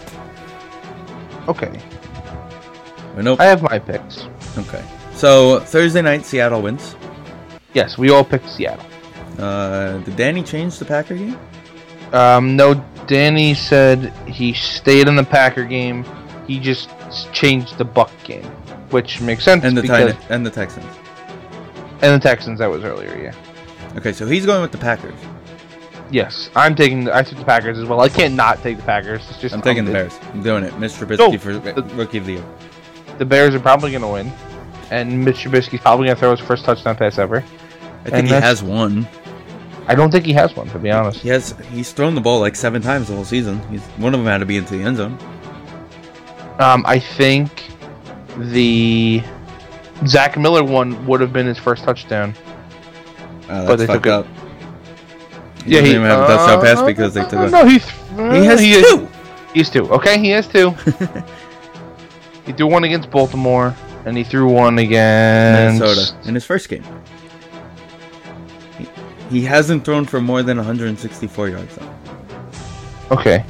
Okay, but nope. I have my picks. Okay. So Thursday night, Seattle wins. Yes, we all picked Seattle. Uh, did Danny change the Packer game? Um, no, Danny said he stayed in the Packer game. He just changed the Buck game, which makes sense. And the because, Titan- and the Texans. and the Texans. That was earlier. Yeah. Okay, so he's going with the Packers. Yes, I'm taking. The, I took the Packers as well. I can't not take the Packers. It's just I'm taking the Bears. I'm doing it. Mr. Trubisky No, for the- rookie of the year. The Bears are probably going to win, and Mitch Trubisky's probably going to throw his first touchdown pass ever. I think And he has one. I don't think he has one, to be honest. He has. He's thrown the ball like seven times the whole season. He's one of them had to be into the end zone. Um, I think the Zach Miller one would have been his first touchdown. Uh, But they took it- up. He doesn't even have a touchdown pass because they took uh, a. No, he's He has he is- two. He's two. Okay, he has two. he threw one against Baltimore, and he threw one against Minnesota in his first game. He, hasn't thrown for more than 164 yards though. Okay.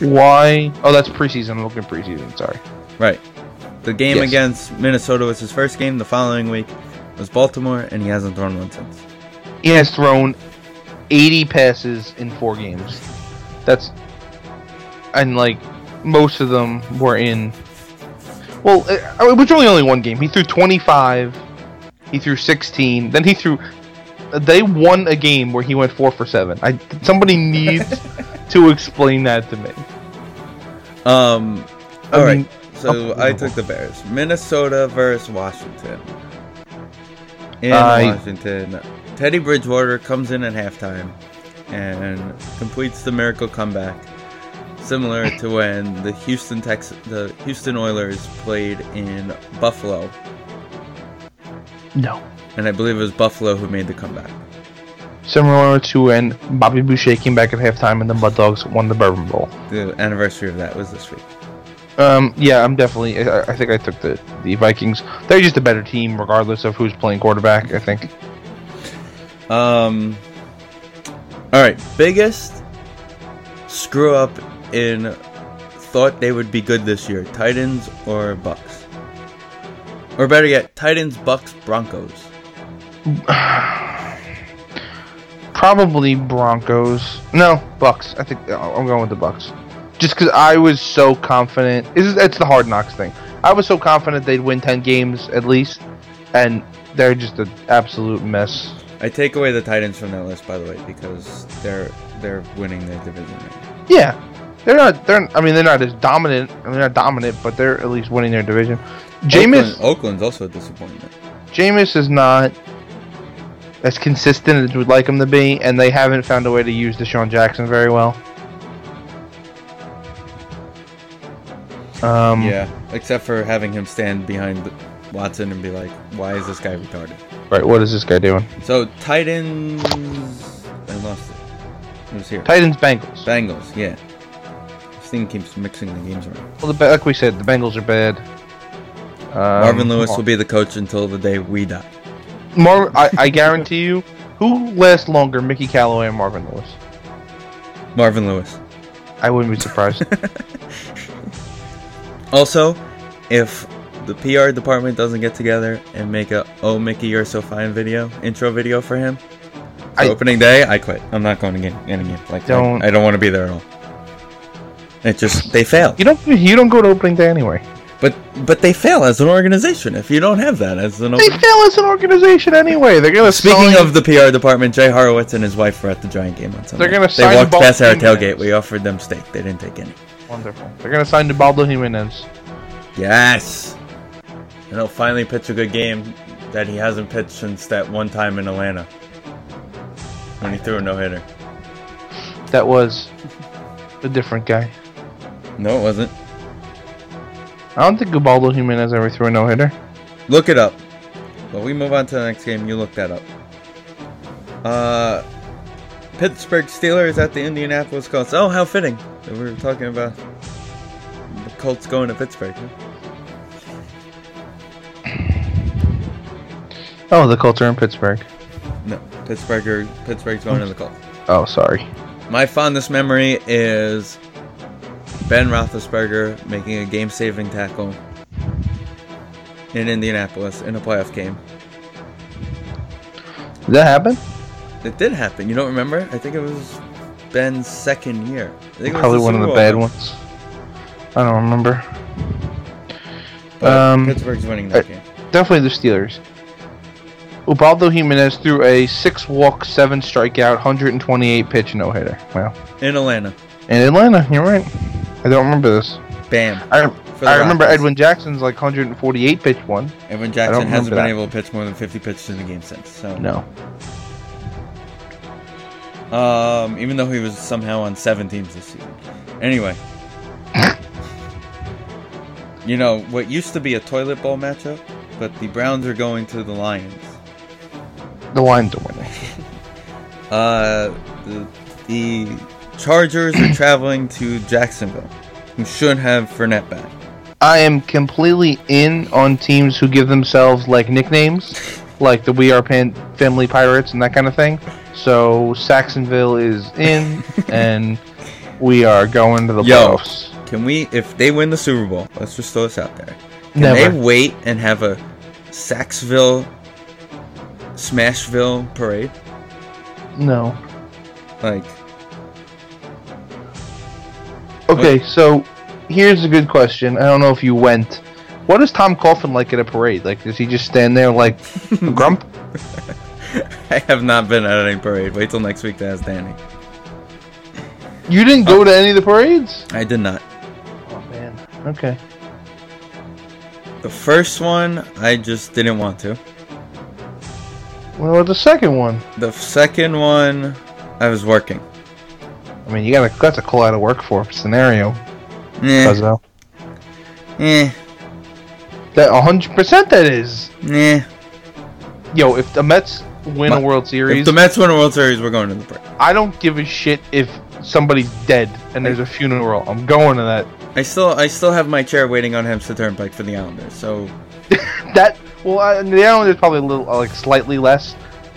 Why? Oh, that's preseason. I'm looking preseason. Sorry. Right. The game Yes. against Minnesota was his first game. The following week was Baltimore, and he hasn't thrown one since. He has thrown 80 passes in four games. That's and like most of them were in. Well, it was really only one game. He threw 25. He threw 16. Then he threw. They won a game where he went four for seven. I somebody needs to explain that to me. Um. I All right. mean, So I took the Bears. Minnesota versus Washington. In I- Washington, Teddy Bridgewater comes in at halftime and completes the miracle comeback, similar to when the Houston Tex- the Houston Oilers played in Buffalo, No. And I believe it was Buffalo who made the comeback. Similar to when Bobby Boucher came back at halftime and the Mud Dogs won the Bourbon Bowl. The anniversary of that was this week. Um, yeah, I'm definitely. I, I think I took the the Vikings. They're just a better team, regardless of who's playing quarterback. I think. Um. All right, biggest screw up in thought they would be good this year: Titans or Bucks, or better yet, Titans, Bucks, Broncos. Probably Broncos. No, Bucks. I think oh, I'm going with the Bucks. Just because I was so confident. It's, it's the hard knocks thing. I was so confident they'd win ten games at least, and they're just an absolute mess. I take away the Titans from that list, by the way, because they're they're winning their division. Right now. Yeah, they're not. They're. I mean, they're not as dominant. I mean, they're not dominant, but they're at least winning their division. Jameis. Oakland, Oakland's also a disappointment. Jameis is not as consistent as we'd like him to be, and they haven't found a way to use DeSean Jackson very well. Um, Yeah, except for having him stand behind Watson and be like, "Why is this guy retarded?" Right. What is this guy doing? So Titans, I lost it. It was here. Titans, Bengals. Bengals, yeah. This thing keeps mixing the games around. Well, the, like we said, the Bengals are bad. Um, Marvin Lewis will be the coach until the day we die. Mar- I, I guarantee you, who lasts longer, Mickey Callaway or Marvin Lewis? Marvin Lewis. I wouldn't be surprised. Also, if the PR department doesn't get together and make a "Oh Mickey, you're so fine" video, intro video for him, for I- opening day, I quit. I'm not going to any game. Like, Don't- I, I don't want to be there at all. It just they fail. you don't. You don't go to opening day anyway. But but they fail as an organization. If you don't have that as an They fail as an organization anyway. They're gonna. Speaking sign- of the PR department, Jay Horwitz and his wife were at the Giant game on Sunday. They're gonna They sign walked past our tailgate. We offered them steak. They didn't take any. wonderful, they're gonna sign DeBaldo Jimenez. Yes. And he'll finally pitch a good game that he hasn't pitched since that one time in Atlanta. when he threw a no hitter. That was a different guy. No, it wasn't. I don't think Ubaldo Jimenez ever threw a no hitter. Look it up. While we move on to the next game, you look that up. Uh, Pittsburgh Steelers at the Indianapolis Colts. Oh, how fitting we were talking about the Colts going to Pittsburgh. huh? Oh, the Colts are in Pittsburgh. No, Pittsburgh. Or, Pittsburgh's going to the Colts. Oh, sorry. My fondest memory is Ben Roethlisberger making a game-saving tackle in Indianapolis in a playoff game. Did that happen? It did happen. You don't remember? I think it was Ben's second year. I think it was Probably one of the bad ones. I don't remember. But Um, Pittsburgh's winning that uh, game. Definitely the Steelers. Ubaldo Jimenez threw a six walk, seven strikeout, 128 pitch no hitter. Wow. In Atlanta. In Atlanta, you're right. I don't remember this. Bam. I, I remember Rockets. Edwin Jackson's like 148 pitch one. Edwin Jackson hasn't been that. able to pitch more than 50 pitches in the game since. So, No. um, even though he was somehow on seven teams this season. Anyway, you know what used to be a toilet bowl matchup, but the Browns are going to the Lions. The Lions are winning. Uh, the, the Chargers are traveling to Jacksonville, who should have Fournette back. I am completely in on teams who give themselves like nicknames, like the We Are Pan- Family Pirates and that kind of thing. So Saxonville is in, and we are going to the Yo. playoffs. Can we, if they win the Super Bowl, let's just throw this out there. Can Never. they wait and have a Saxville, Smashville parade? No. Like, Okay, so here's a good question. I don't know if you went. What is Tom Coughlin like at a parade? Like, does he just stand there like grump? I have not been at any parade. Wait till next week to ask Danny. You didn't go oh. to any of the parades? I did not. Oh man. Okay. The first one, I just didn't want to. Well, the second one. The second one, I was working. I mean, you gotta that's a call out of work for scenario. Yeah. Buzzo. eh, That 100 percent that is. Yeah. Yo, if the Mets win a But World If Series, the Mets win a World Series, we're going to the parade. I don't give a shit if somebody's dead and there's a funeral. I'm going to that. I still, I still have my chair waiting on Hempstead Turnpike for the Islanders. So That well, I, the Islanders probably a little like slightly less.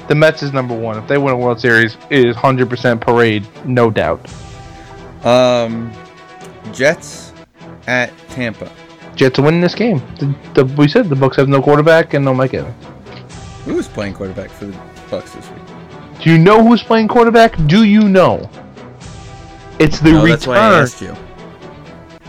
The Mets is number one. If they win a World Series, it is 100% parade, no doubt. Um, Jets at Tampa. Jets are winning this game. The, the, we said the Bucks have no quarterback and no Mike Evans. Who was playing quarterback for the Bucks this week? Do you know who's playing quarterback? Do you know? It's the no, that's why I return. asked you.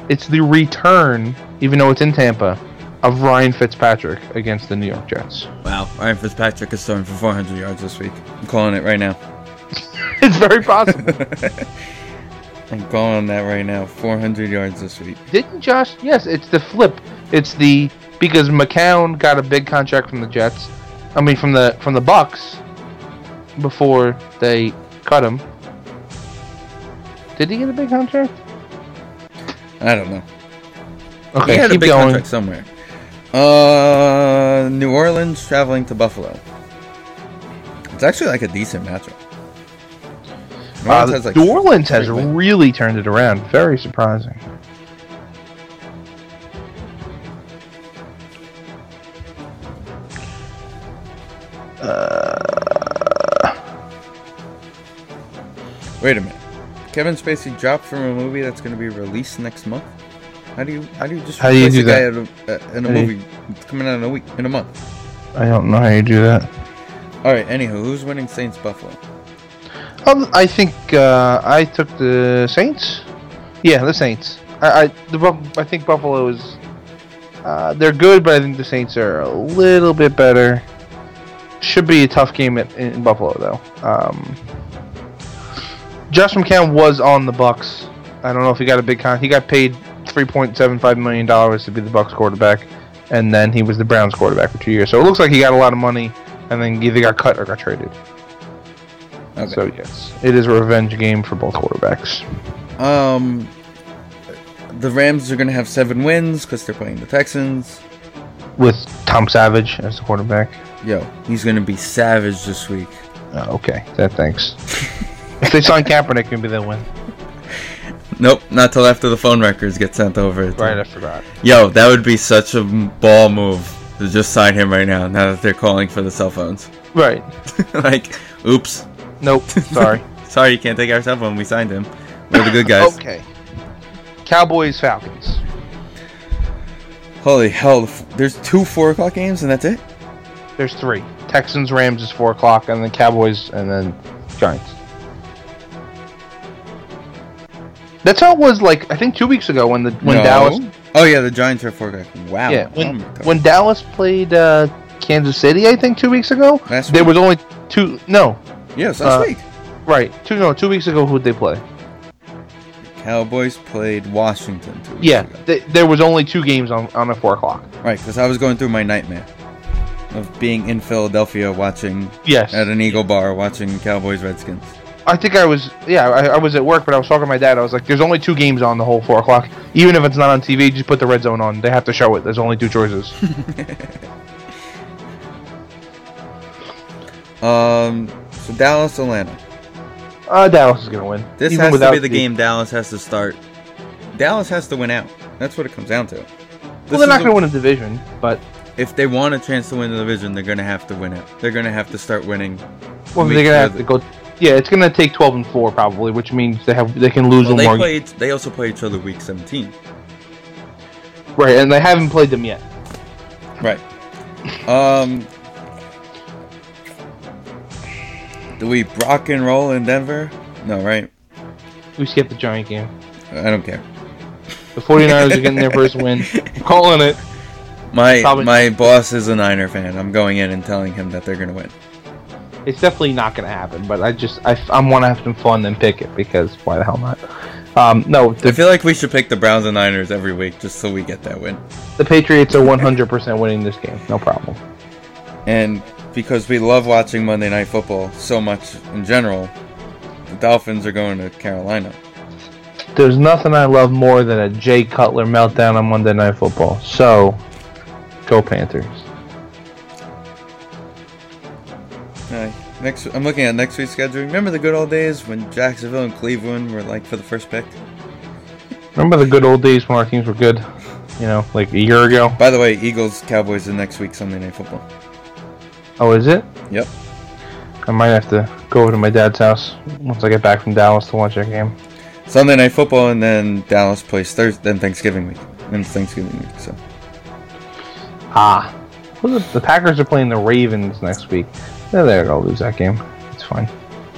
It's the return, even though it's in Tampa, of Ryan Fitzpatrick against the New York Jets. Wow, Ryan Fitzpatrick is throwing for 400 yards this week. I'm calling it right now. It's very possible. I'm calling that right now. 400 yards this week. Didn't Josh? Yes, it's the flip. It's the because McCown got a big contract from the Jets. I mean, from the from the Bucks before they cut him. Did he get a big contract? I don't know. Okay, he had a keep big going. contract somewhere. Uh, New Orleans traveling to Buffalo. It's actually like a decent matchup. New Uh, Orleans has, like, New Orleans has really turned it around. Very surprising. Wait a minute. Kevin Spacey dropped from a movie that's going to be released next month. How do you how do you just How do you do a guy at a, uh, in a How do you- movie coming out in a week in a month? I don't know how you do that. All right. Anywho, who's winning Saints Buffalo? Um, I think uh, I took the Saints. Yeah, the Saints. I, I the I think Buffalo is. Uh, they're good, but I think the Saints are a little bit better. Should be a tough game at, in Buffalo, though. Um, Josh McCown was on the Bucks. I don't know if he got a big con. He got paid three point seven five million dollars to be the Bucks quarterback, and then he was the Browns quarterback for two years. So it looks like he got a lot of money, and then either got cut or got traded. Okay. So yes, it is a revenge game for both quarterbacks. Um, the Rams are gonna have seven wins because they're playing the Texans. With Tom Savage as the quarterback. Yo, he's gonna be savage this week. Oh, okay, that thanks. if they sign Kaepernick, maybe they'll win. Nope, not till after the phone records get sent over. Right, I forgot. Yo, that would be such a ball move to just sign him right now. Now that they're calling for the cell phones, Right. like, oops, Nope. Sorry. sorry, you can't take our cell phone. We signed him. We're the good guys. okay. Cowboys Falcons. Holy hell! There's two four o'clock games and that's it. There's three. Texans Rams is four o'clock, and then Cowboys, and then Giants. That's how it was. Like I think two weeks ago when the when No. Dallas Oh yeah, the Giants are four o'clock. Wow. yeah Oh when God. when Dallas played uh, Kansas City, I think two weeks ago. Last there week. was only two. No, yes, last uh, week. right. Two no two weeks ago. Who'd they play? Cowboys played Washington two Yeah, th- there was only two games on on at four o'clock. Right, because I was going through my nightmare of being in Philadelphia watching Yes, at an Eagle bar watching Cowboys Redskins. I think I was. Yeah, I, I was at work, but I was talking to my dad. I was like, "There's only two games on the whole four o'clock. Even if it's not on TV, just put the red zone on. They have to show it. There's only two choices." Um, so Dallas, Atlanta. uh, Dallas is gonna win. This Even has to be the game Dallas has to start. Dallas has to win out. That's what it comes down to. This Well, they're not gonna a- win a division, but If they want a chance to win the division, they're gonna have to win it. They're gonna have to start winning. well, Week they're gonna have to go. Yeah, it's gonna take twelve and four probably, which means they have they can lose Well, one they more. played. They also play each other week 17. Right, and they haven't played them yet. Right. Um. Do we rock and roll in Denver? No, right? We skipped the Giant game. I don't care. The 49ers are getting their first win. I'm calling it. My Probably- my boss is a Niner fan. I'm going in and telling him that they're gonna win. It's definitely not going to happen, but I just I, I want to have some fun and pick it because why the hell not? Um, no, I feel like we should pick the Browns and Niners every week just so we get that win. the Patriots are 100% winning this game, no problem. And because we love watching Monday Night Football so much in general, the Dolphins are going to Carolina. There's nothing I love more than a Jay Cutler meltdown on Monday Night Football. So, go Panthers. Next I'm looking at next week's schedule. Remember the good old days when Jacksonville and Cleveland were like for the first pick? Remember the good old days when our teams were good? You know, like a year ago. By the way, Eagles Cowboys the next week Sunday Night Football. Oh, is it? Yep. I might have to go over to my dad's house once I get back from Dallas to watch that game. Sunday Night Football and then Dallas plays Thursday, then Thanksgiving week. Then it's Thanksgiving week. So Ah. The Packers are playing the Ravens next week. Yeah, they're to lose that game. It's fine.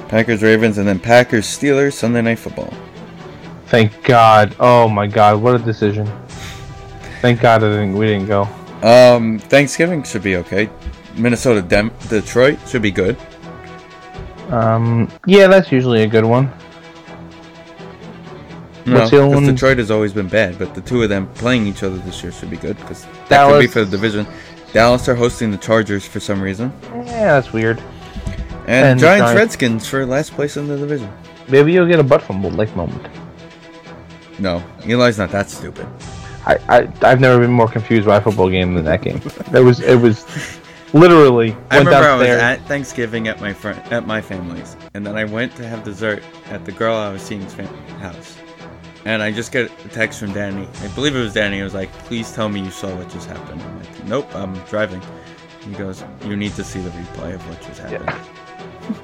Packers Ravens and then Packers Steelers Sunday Night Football. Thank God. Oh my God, what a decision. Thank God I didn't, we didn't go. Um, Thanksgiving should be okay. Minnesota Dem- Detroit should be good. Um, yeah, that's usually a good one. No, What's the one? Detroit has always been bad, but the two of them playing each other this year should be good because that could be for the division. Dallas are hosting the Chargers for some reason, Yeah, that's weird. and, And Giants Giants- Redskins for last place in the division. Maybe you'll get a butt fumble like moment. No, Eli's not that stupid. I, I I've never been more confused by a football game than that game. It was it was literally I went remember I was at Thanksgiving at my friend at my family's, and then I went to have dessert at the girl I was seeing's fam- house, and I just get a text from Danny. I believe it was Danny. It was like, "Please tell me you saw what just happened." I'm like, "Nope, I'm driving." He goes, "You need to see the replay of what just happened."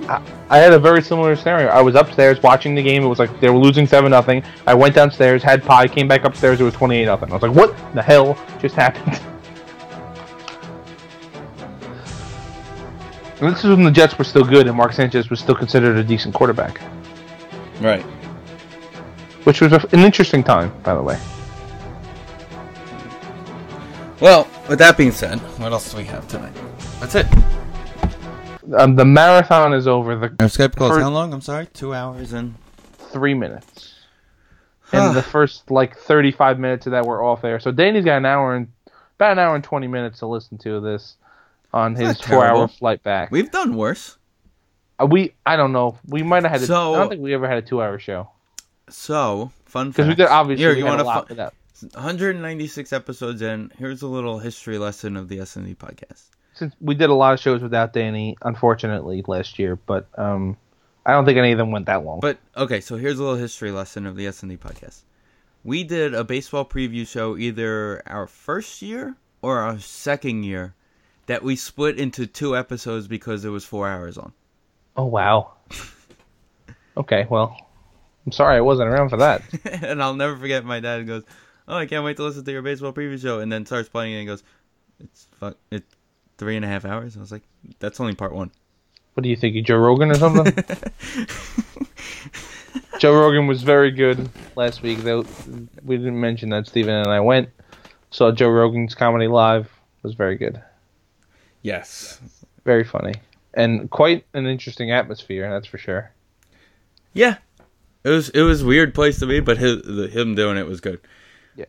Yeah, I had a very similar scenario. I was upstairs watching the game. It was like they were losing seven nothing. I went downstairs, had pie, came back upstairs. It was twenty eight nothing. I was like, "What the hell just happened?" And this is when the Jets were still good and Mark Sanchez was still considered a decent quarterback, Right. Which was a, an interesting time, by the way. Well, with that being said, what else do we have tonight? That's it. Um, the marathon is over. The Our Skype call is how long? I'm sorry, two hours and. three minutes. And the first like thirty five minutes of that were off air. So Danny's got an hour and about an hour and twenty minutes to listen to this on his four hour flight back. We've done worse. Uh, we I don't know. We might have had. A, So- I don't think we ever had a two-hour show So fun because we fact. did obviously Here, you want a to lot with that. 196 episodes in. Here's a little history lesson of the S&D podcast. Since we did a lot of shows without Danny, unfortunately last year, but um, I don't think any of them went that long. But okay, so here's a little history lesson of the S&D podcast. We did a baseball preview show either our first year or our second year that we split into two episodes because it was four hours long. oh wow. okay, well, I'm sorry I wasn't around for that. and I'll never forget my dad goes, "Oh, I can't wait to listen to your baseball preview show," and then starts playing it and goes, "It's fuck, it's three and a half hours." I was like, "That's only part one." What do you think, you Joe Rogan or something? Joe Rogan was very good last week. Though we didn't mention that Steven and I went saw Joe Rogan's comedy live. was very good, Yes. very funny, and quite an interesting atmosphere. That's for sure. Yeah. It was it was a weird place to be, but his, the, him doing it was good. Yeah.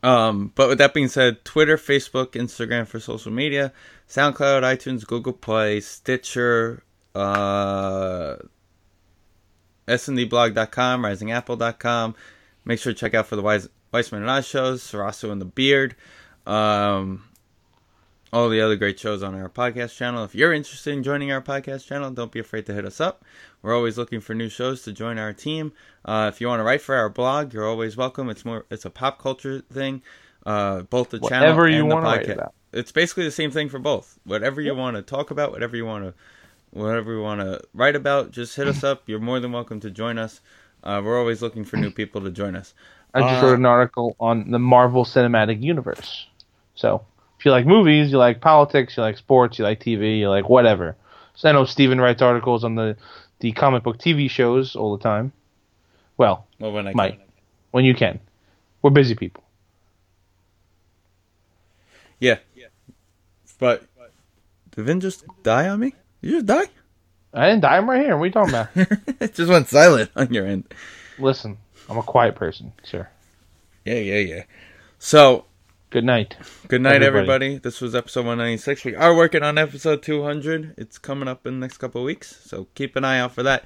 Um, but with that being said, Twitter, Facebook, Instagram for social media, SoundCloud, iTunes, Google Play, Stitcher, uh, sndblog.com, risingapple.com. Make sure to check out for the Weis- Weissman and I shows, Sarasu and the Beard, um, all the other great shows on our podcast channel. If you're interested in joining our podcast channel, don't be afraid to hit us up. We're always looking for new shows to join our team. Uh, if you want to write for our blog, you're always welcome. It's more it's a pop culture thing. Uh, both the channel Whatever you and the podcast. about. It's basically the same thing for both. Whatever you want to talk about, whatever you want to whatever you want to write about, just hit us up. You're more than welcome to join us. Uh, we're always looking for new people to join us. I just wrote an article on the Marvel Cinematic Universe. So if you like movies, you like politics, you like sports, you like TV, you like whatever. So I know Steven writes articles on the the comic book TV shows all the time. Well, Well, when I Mike, can. when you can. We're busy people. Yeah. yeah. But did Vin just die on me? Did you just die? I didn't die. I'm right here. What are you talking about? it just went silent on your end. Listen, I'm a quiet person, sir. Yeah, yeah, yeah. So, Good night. Good night, everybody. everybody. This was episode 196. We are working on episode 200. It's coming up in the next couple weeks, so keep an eye out for that.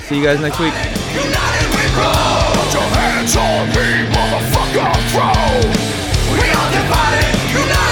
See you guys next week. United we grow. Put your hands on me, motherfucker. We are divided. United.